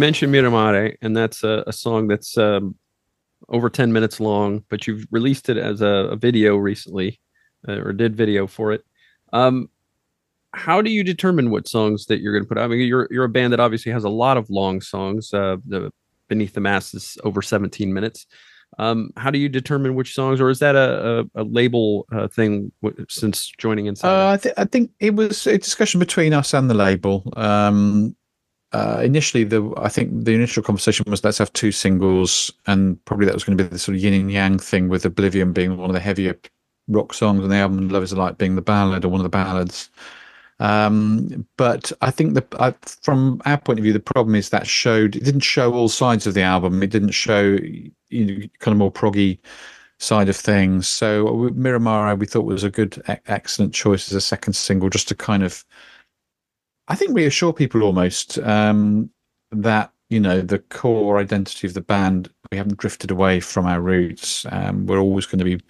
Mentioned Miramare, and that's a, a song that's um, over 10 minutes long, but you've released it as a, a video recently, uh, or did video for it. Um, how do you determine what songs that you're going to put out? I mean, you're you're a band that obviously has a lot of long songs. Uh, the Beneath the Mask is over 17 minutes. Um, how do you determine which songs, or is that a, a, a label uh, thing w- since joining Inside? Uh, I, th- I think it was a discussion between us and the label. Um, uh, initially the I think the initial conversation was let's have two singles, and probably that was going to be the sort of yin and yang thing with Oblivion being one of the heavier rock songs, and the album Love Is a Light being the ballad or one of the ballads. Um, but I think that uh, from our point of view, the problem is that showed it didn't show all sides of the album. It didn't show you know kind of more proggy side of things. So Miramare we thought was a good, excellent choice as a second single, just to kind of, I think, reassure people almost um, that you know the core identity of the band we haven't drifted away from our roots. Um, we're always going to be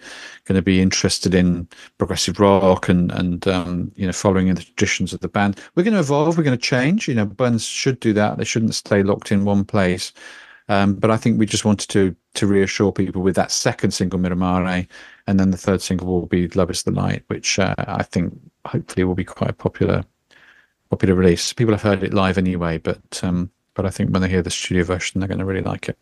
going to be interested in progressive rock and and um, you know following in the traditions of the band. We're going to evolve we're going to change you know bands should do that. They shouldn't stay locked in one place. Um, but I think we just wanted to to reassure people with that second single Miramare and then the third single will be Love is the Light which uh, I think hopefully will be quite a popular popular release people have heard it live anyway but um, but I think when they hear the studio version, they're going to really like it.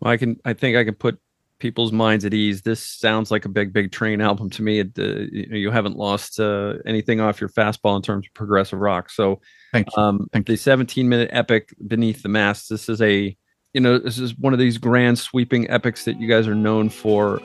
Well, I can, I think I can put people's minds at ease. This sounds like a big, big train album to me. It, uh, you haven't lost uh, anything off your fastball in terms of progressive rock. So, thank you. Um, thank the 17 minute epic beneath the mask. This is a, you know, this is one of these grand sweeping epics that you guys are known for.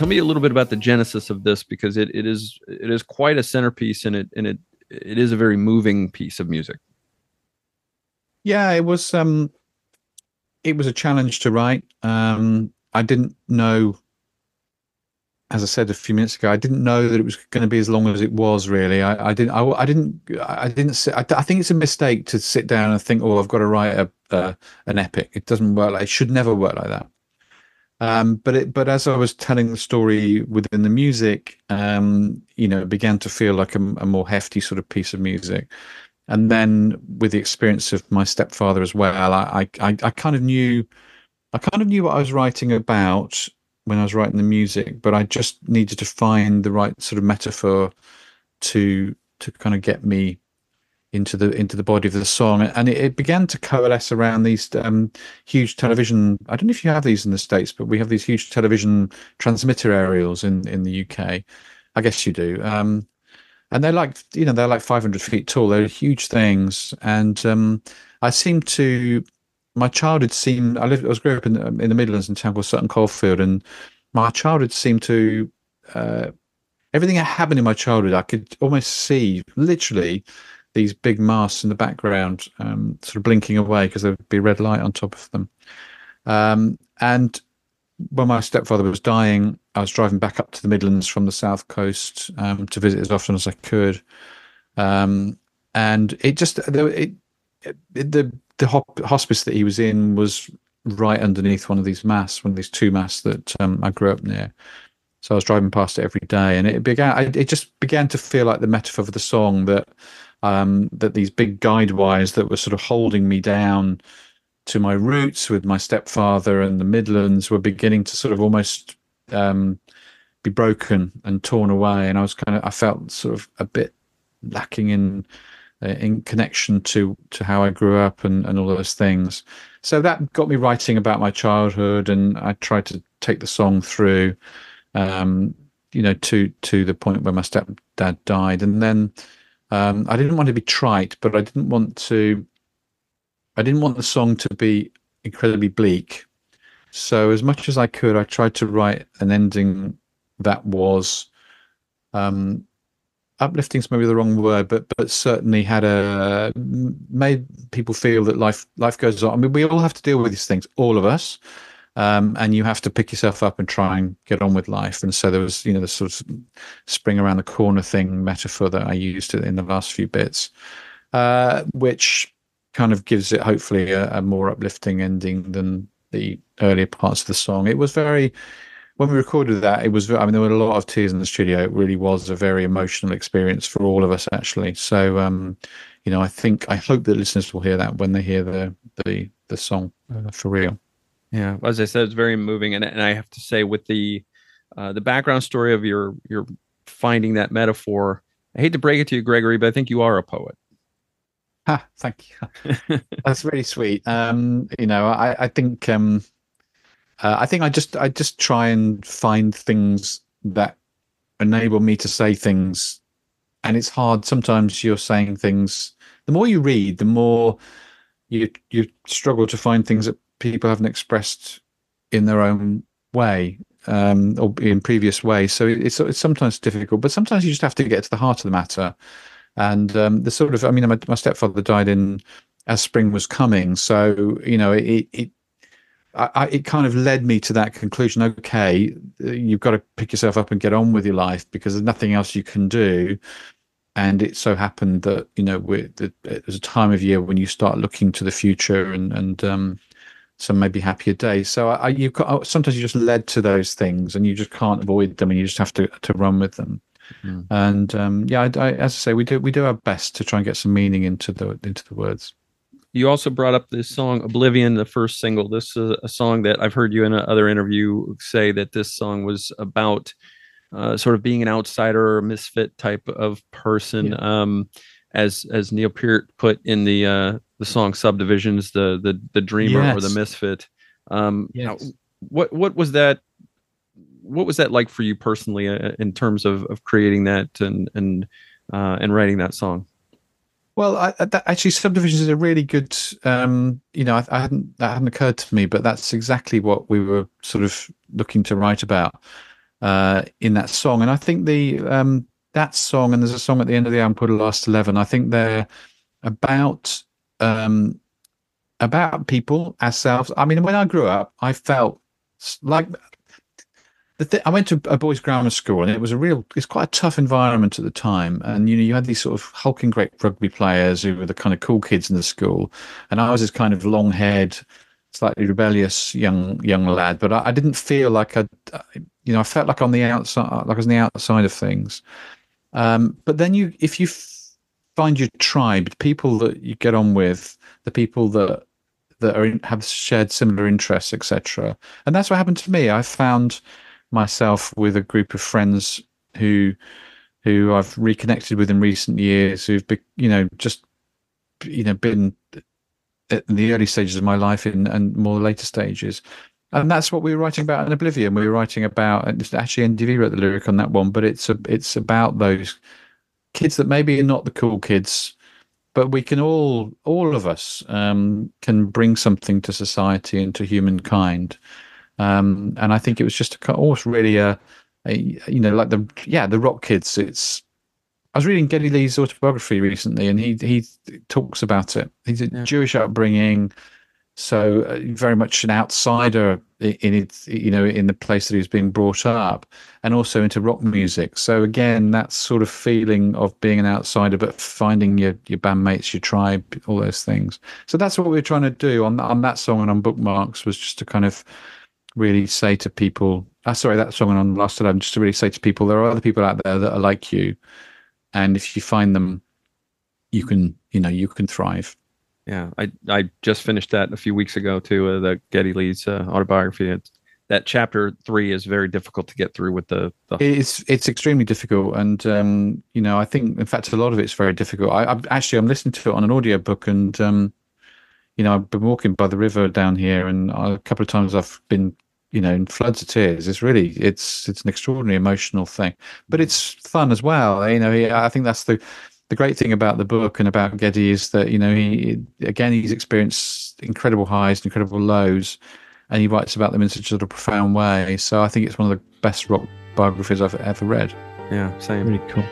Tell me a little bit about the genesis of this because it, it is it is quite a centerpiece and it and it it is a very moving piece of music. Yeah, it was um it was a challenge to write. Um I didn't know as I said a few minutes ago, I didn't know that it was going to be as long as it was. Really, I, I didn't. I, I, didn't. I didn't. Sit, I, I, think it's a mistake to sit down and think, "Oh, I've got to write a, a an epic." It doesn't work. Like, it should never work like that. Um, but it, but as I was telling the story within the music, um, you know, it began to feel like a, a, more hefty sort of piece of music. And then with the experience of my stepfather as well, I, I, I kind of knew, I kind of knew what I was writing about when I was writing the music, but I just needed to find the right sort of metaphor to to kind of get me into the into the body of the song, and it, it began to coalesce around these um, huge television. I don't know if you have these in the states, but we have these huge television transmitter aerials in in the UK. I guess you do. Um, and they're like you know they're like 500 feet tall. They're huge things, and um, I seem to my childhood seemed. I lived. I was grew up in the, in the Midlands in a town called Sutton Coldfield, and my childhood seemed to. Uh, everything that happened in my childhood, I could almost see literally these big masts in the background, um, sort of blinking away because there'd be red light on top of them. Um, and when my stepfather was dying, I was driving back up to the Midlands from the south coast um, to visit as often as I could. Um, and it just it, it, the the hospice that he was in was right underneath one of these masts, one of these two masts that um, I grew up near. So I was driving past it every day, and it began. It just began to feel like the metaphor for the song that um, that these big guide wires that were sort of holding me down to my roots with my stepfather and the Midlands were beginning to sort of almost um, be broken and torn away, and I was kind of I felt sort of a bit lacking in uh, in connection to to how I grew up and and all those things. So that got me writing about my childhood, and I tried to take the song through, um, you know, to to the point where my stepdad died, and then um, I didn't want to be trite, but I didn't want to. I didn't want the song to be incredibly bleak. So as much as I could, I tried to write an ending that was um, uplifting's maybe the wrong word, but but certainly had a made people feel that life life goes on. I mean, we all have to deal with these things, all of us, um, and you have to pick yourself up and try and get on with life. And so there was, you know, the sort of spring around the corner thing metaphor that I used in the last few bits, uh, which kind of gives it hopefully a, a more uplifting ending than the earlier parts of the song. It was very when we recorded that, it was. I mean, there were a lot of tears in the studio. It really was a very emotional experience for all of us, actually. So, um, you know, I think I hope that listeners will hear that when they hear the the the song uh, for real. Yeah, as I said, it's very moving, and and I have to say, with the uh, the background story of your your finding that metaphor, I hate to break it to you, Gregory, but I think you are a poet. Ha, thank you. That's really sweet. Um, you know, I I think um uh, I think I just I just try and find things that enable me to say things, and it's hard. Sometimes you're saying things. The more you read, the more you you struggle to find things that people haven't expressed in their own way um, or in previous ways. So it's it's sometimes difficult, but sometimes you just have to get to the heart of the matter. And um, the sort of, I mean, my, my stepfather died in as spring was coming, so you know, it, it I, it kind of led me to that conclusion. Okay, you've got to pick yourself up and get on with your life because there's nothing else you can do. And it so happened that you know we're, that there's a time of year when you start looking to the future and and um, some maybe happier days. So I, you sometimes you just led to those things and you just can't avoid them and you just have to to run with them. Mm. And um, yeah, I, I, as I say, we do we do our best to try and get some meaning into the into the words you also brought up this song oblivion the first single this is a song that i've heard you in another interview say that this song was about uh, sort of being an outsider or misfit type of person yeah. um, as as neil peart put in the uh, the song subdivisions the the the dreamer yes. or the misfit um yes. what what was that what was that like for you personally uh, in terms of of creating that and and uh, and writing that song well, I, that, actually, subdivisions is a really good. Um, you know, I, I, hadn't that hadn't occurred to me, but that's exactly what we were sort of looking to write about uh, in that song. And I think the um, that song and there's a song at the end of the album called "Last 11. I think they're about um, about people ourselves. I mean, when I grew up, I felt like the th- I went to a boys' grammar school, and it was a real, it's quite a tough environment at the time. And you know, you had these sort of hulking great rugby players who were the kind of cool kids in the school, and I was this kind of long-haired, slightly rebellious young young lad. But I, I didn't feel like I, you know, I felt like on the outside, like I was on the outside of things. Um, but then you, if you find your tribe, people that you get on with, the people that that are in, have shared similar interests, etc. And that's what happened to me. I found myself with a group of friends who who I've reconnected with in recent years, who've been, you know just you know been in the early stages of my life in, and more later stages. And that's what we were writing about in Oblivion. We were writing about, and actually NDV wrote the lyric on that one, but it's a, it's about those kids that maybe are not the cool kids, but we can all, all of us, um, can bring something to society and to humankind. Um, and I think it was just a, almost really a, a, you know, like the yeah, the rock kids. It's I was reading Geddy Lee's autobiography recently, and he he talks about it. He's a yeah. Jewish upbringing, so uh, very much an outsider in it, you know, in the place that he was being brought up, and also into rock music. So again, that sort of feeling of being an outsider, but finding your your bandmates, your tribe, all those things. So that's what we are trying to do on on that song and on Bookmarks was just to kind of really say to people, uh, sorry, that song and on Last Eleven, just to really say to people, there are other people out there that are like you, and if you find them, you can, you know, you can thrive. Yeah, I I just finished that a few weeks ago too. Uh, the Geddy Lee's uh, autobiography. It's, that chapter three is very difficult to get through with the, the... it's it's extremely difficult and um you know i think in fact a lot of it's very difficult i I'm, actually i'm listening to it on an audiobook and um you know, I've been walking by the river down here, and a couple of times I've been, you know, in floods of tears. It's really, it's it's an extraordinary emotional thing, but it's fun as well. You know, I think that's the the great thing about the book and about Geddy is that you know he again he's experienced incredible highs, incredible lows, and he writes about them in such a sort of profound way. So I think it's one of the best rock biographies I've ever read. Yeah, same. Really cool.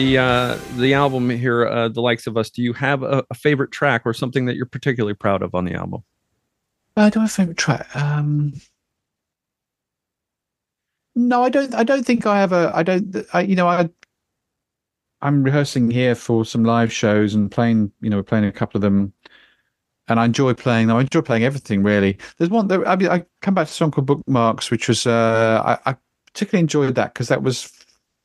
The uh, the album here, uh, the likes of us. Do you have a, a favorite track or something that you're particularly proud of on the album? I do have a favorite track. Um, no, I don't. I don't think I have a. I don't. I, you know, I. I'm rehearsing here for some live shows and playing. You know, we're playing a couple of them, and I enjoy playing them. I enjoy playing everything really. There's one. There, I mean, I come back to a song called Bookmarks, which was. Uh, I, I particularly enjoyed that because that was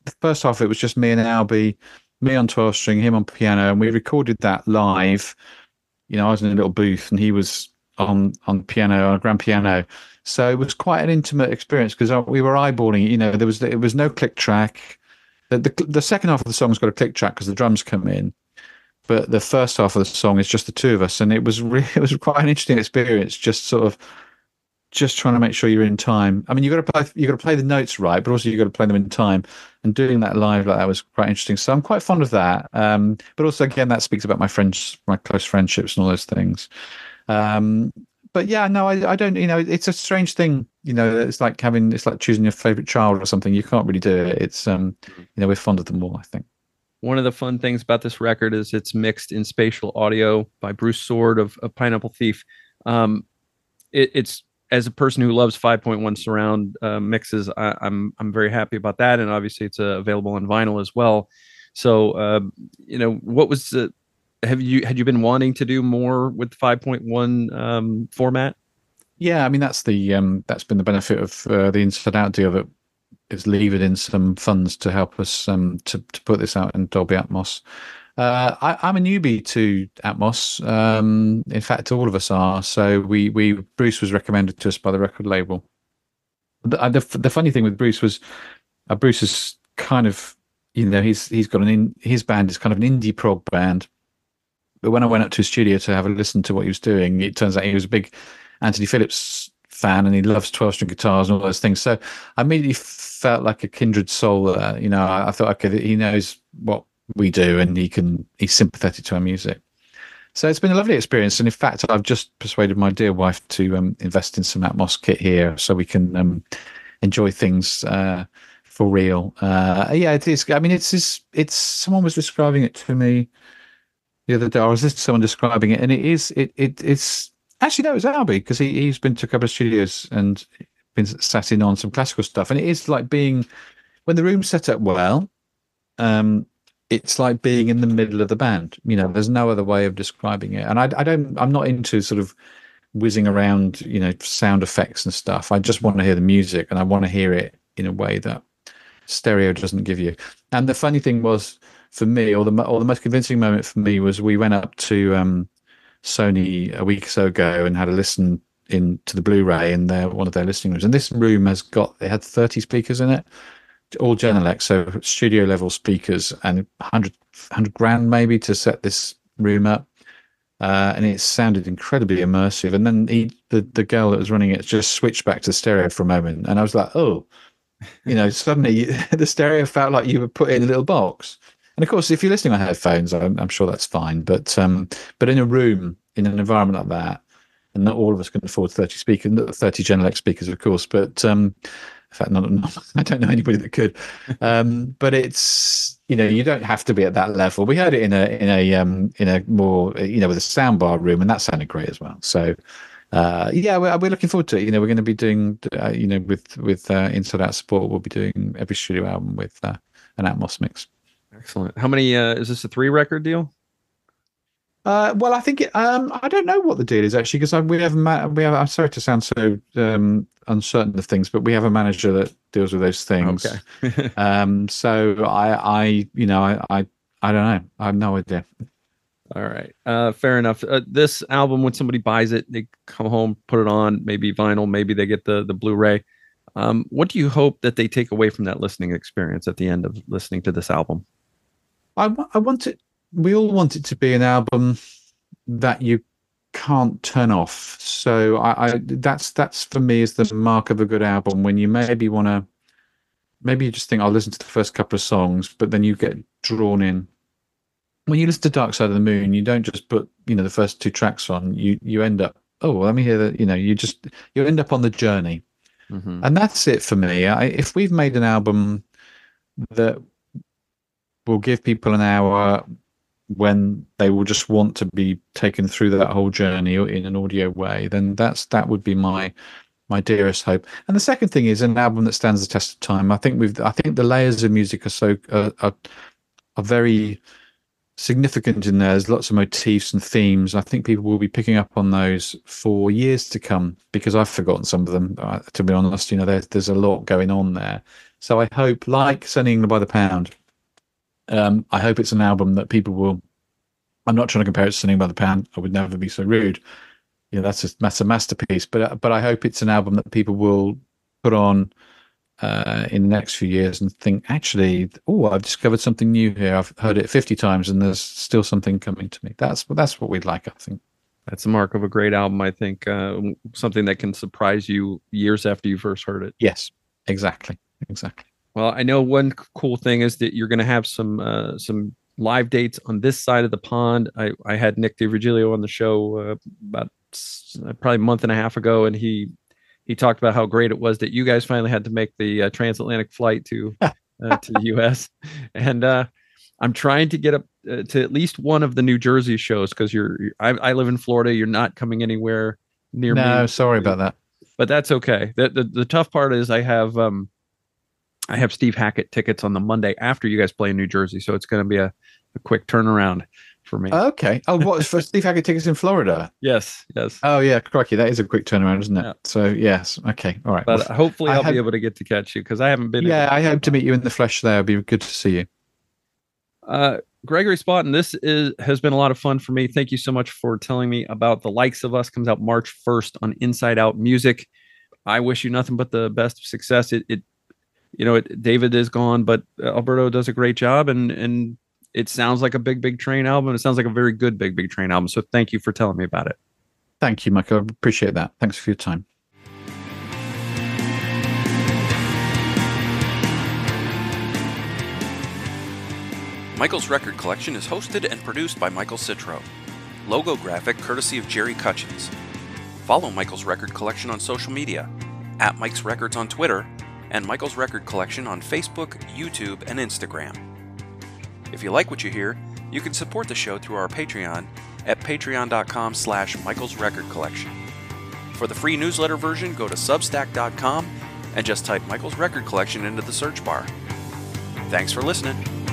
the first half. It was just me and Albie, me on twelve string, him on piano, and we recorded that live. You know, I was in a little booth, and he was on on piano on a grand piano. So it was quite an intimate experience because we were eyeballing. You know, there was it was no click track. The, the, the second half of the song's got a click track because the drums come in, but the first half of the song is just the two of us, and it was really, it was quite an interesting experience. Just sort of just trying to make sure you're in time. I mean, you got to play you got to play the notes right, but also you've got to play them in time. And doing that live like that was quite interesting. So I'm quite fond of that. Um, but also again, that speaks about my friends, my close friendships, and all those things. Um, but yeah, no, I, I don't. You know, it's a strange thing. You know, it's like having it's like choosing your favorite child or something. You can't really do it. It's um, you know, we're fond of them all. I think. One of the fun things about this record is it's mixed in spatial audio by Bruce Soord of, of Pineapple Thief. Um, it, it's as a person who loves 5.1 surround uh, mixes, I, am I'm, I'm very happy about that, and obviously it's uh, available on vinyl as well. So, uh, you know, what was the have you had you been wanting to do more with 5.1 um, format? Yeah, I mean that's the um, that's been the benefit of uh, the Inside Out deal that is levered in some funds to help us um, to to put this out in Dolby Atmos. Uh, I, am a newbie to Atmos. Um, in fact, all of us are. So we we Bruce was recommended to us by the record label. The uh, the, the funny thing with Bruce was uh, Bruce is kind of you know he's he's got an in, his band is kind of an indie prog band but when I went up to his studio to have a listen to what he was doing, it turns out he was a big Anthony Phillips fan and he loves 12 string guitars and all those things. So I immediately felt like a kindred soul. Uh, you know, I, I, thought, okay, he knows what we do and he can, he's sympathetic to our music. So it's been a lovely experience. And in fact, I've just persuaded my dear wife to um, invest in some Atmos kit here so we can um, enjoy things uh, for real. Uh, yeah, it is. I mean, it's, it's, it's, someone was describing it to me the other day. I was to someone describing it, and it is it, it it's actually no, it's Albie because he he's been to a couple of studios and been sat in on some classical stuff, and it is like being when the room's set up well. Um, it's like being in the middle of the band. You know, there's no other way of describing it. And I, I don't, I'm not into sort of whizzing around, you know, sound effects and stuff. I just want to hear the music and I want to hear it in a way that stereo doesn't give you. And the funny thing was, for me, or the or the most convincing moment for me was we went up to um, Sony a week or so ago and had a listen in to the Blu-ray in their one of their listening rooms. And this room has got it had 30 speakers in it, all Genelec, so studio level speakers, and 100, 100 grand maybe to set this room up. Uh, and it sounded incredibly immersive. And then he, the the girl that was running it just switched back to stereo for a moment, and I was like, oh, you know, suddenly the stereo felt like you were put in a little box. And of course, if you're listening on headphones, I'm, I'm sure that's fine. But um, but in a room, in an environment like that, and not all of us can afford 30 speakers, 30 Genelec speakers, of course. But um, in fact, not, not, I don't know anybody that could. Um, but it's you know you don't have to be at that level. We heard it in a in a um, in a more you know with a soundbar room, and that sounded great as well. So. Uh, yeah, we're, we're looking forward to it. You know, we're going to be doing, uh, you know, with with uh, Inside Out support, we'll be doing every studio album with uh, an Atmos mix. Excellent. How many? Uh, is this a three record deal? Uh, well, I think it, um, I don't know what the deal is actually because we have ma- we have. I'm sorry to sound so um, uncertain of things, but we have a manager that deals with those things. Okay. um, so I, I, you know, I, I, I don't know. I have no idea. All right. Uh, fair enough. Uh, this album, when somebody buys it, they come home, put it on, maybe vinyl, maybe they get the the Blu-ray. Um, what do you hope that they take away from that listening experience at the end of listening to this album? I, I want it. We all want it to be an album that you can't turn off. So I, I that's that's for me is the mark of a good album when you maybe want to maybe you just think I'll listen to the first couple of songs, but then you get drawn in. When you listen to Dark Side of the Moon, you don't just put you know the first two tracks on. You you end up oh well, let me hear that. You know you just you end up on the journey, mm-hmm. and that's it for me. I, if we've made an album that will give people an hour when they will just want to be taken through that whole journey in an audio way, then that's that would be my my dearest hope. And the second thing is an album that stands the test of time. I think we've I think the layers of music are so uh, are, are very significant in there. There's lots of motifs and themes. I think people will be picking up on those for years to come because I've forgotten some of them. Uh, to be honest, you know, there's there's a lot going on there. So I hope, like Sending by the Pound, um, I hope it's an album that people will. I'm not trying to compare it to Sending by the Pound. I would never be so rude. You know, that's a that's a masterpiece. But but I hope it's an album that people will put on uh, in the next few years and think, actually, oh, I've discovered something new here. I've heard it 50 times, and there's still something coming to me. That's that's what we'd like, I think. That's the mark of a great album, I think. Uh, something that can surprise you years after you first heard it. Yes, exactly, exactly. Well, I know one cool thing is that you're going to have some uh, some live dates on this side of the pond. I, I had Nick D'Virgilio on the show uh, about probably a month and a half ago, and he he talked about how great it was that you guys finally had to make the uh, transatlantic flight to uh, to the U.S. And uh, I'm trying to get up uh, to at least one of the New Jersey shows because you're, you're I, I, live in Florida. You're not coming anywhere near no, me. No, sorry about that. But that's okay. The, the the tough part is I have um I have Steve Hackett tickets on the Monday after you guys play in New Jersey, so it's going to be a, a quick turnaround for me. Okay. Oh, what for Steve Hackett tickets in Florida? Yes, yes. Oh yeah, crikey, that is a quick turnaround, isn't it? Yeah. So yes, okay, all right. But well, hopefully, I'll be able to get to catch you because I haven't been. Yeah, I hope to meet you in the flesh. There, it'd be good to see you. Uh, Gregory Spawton, this is has been a lot of fun for me. Thank you so much for telling me about the likes of us. Comes out March first on Inside Out Music. I wish you nothing but the best of success. It, it you know, it, David is gone, but Alberto does a great job, and and it sounds like a big big train album. It sounds like a very good big big train album. So thank you for telling me about it. Thank you, Michael. I appreciate that. Thanks for your time. Michael's Record Collection is hosted and produced by Michael Citro. Logo graphic courtesy of Jerry Cutchins. Follow Michael's Record Collection on social media at Mike's Records on Twitter and Michael's Record Collection on Facebook, YouTube, and Instagram. If you like what you hear, you can support the show through our Patreon at patreon.com slash Michael's Record Collection. For the free newsletter version, go to substack.com and just type Michael's Record Collection into the search bar. Thanks for listening.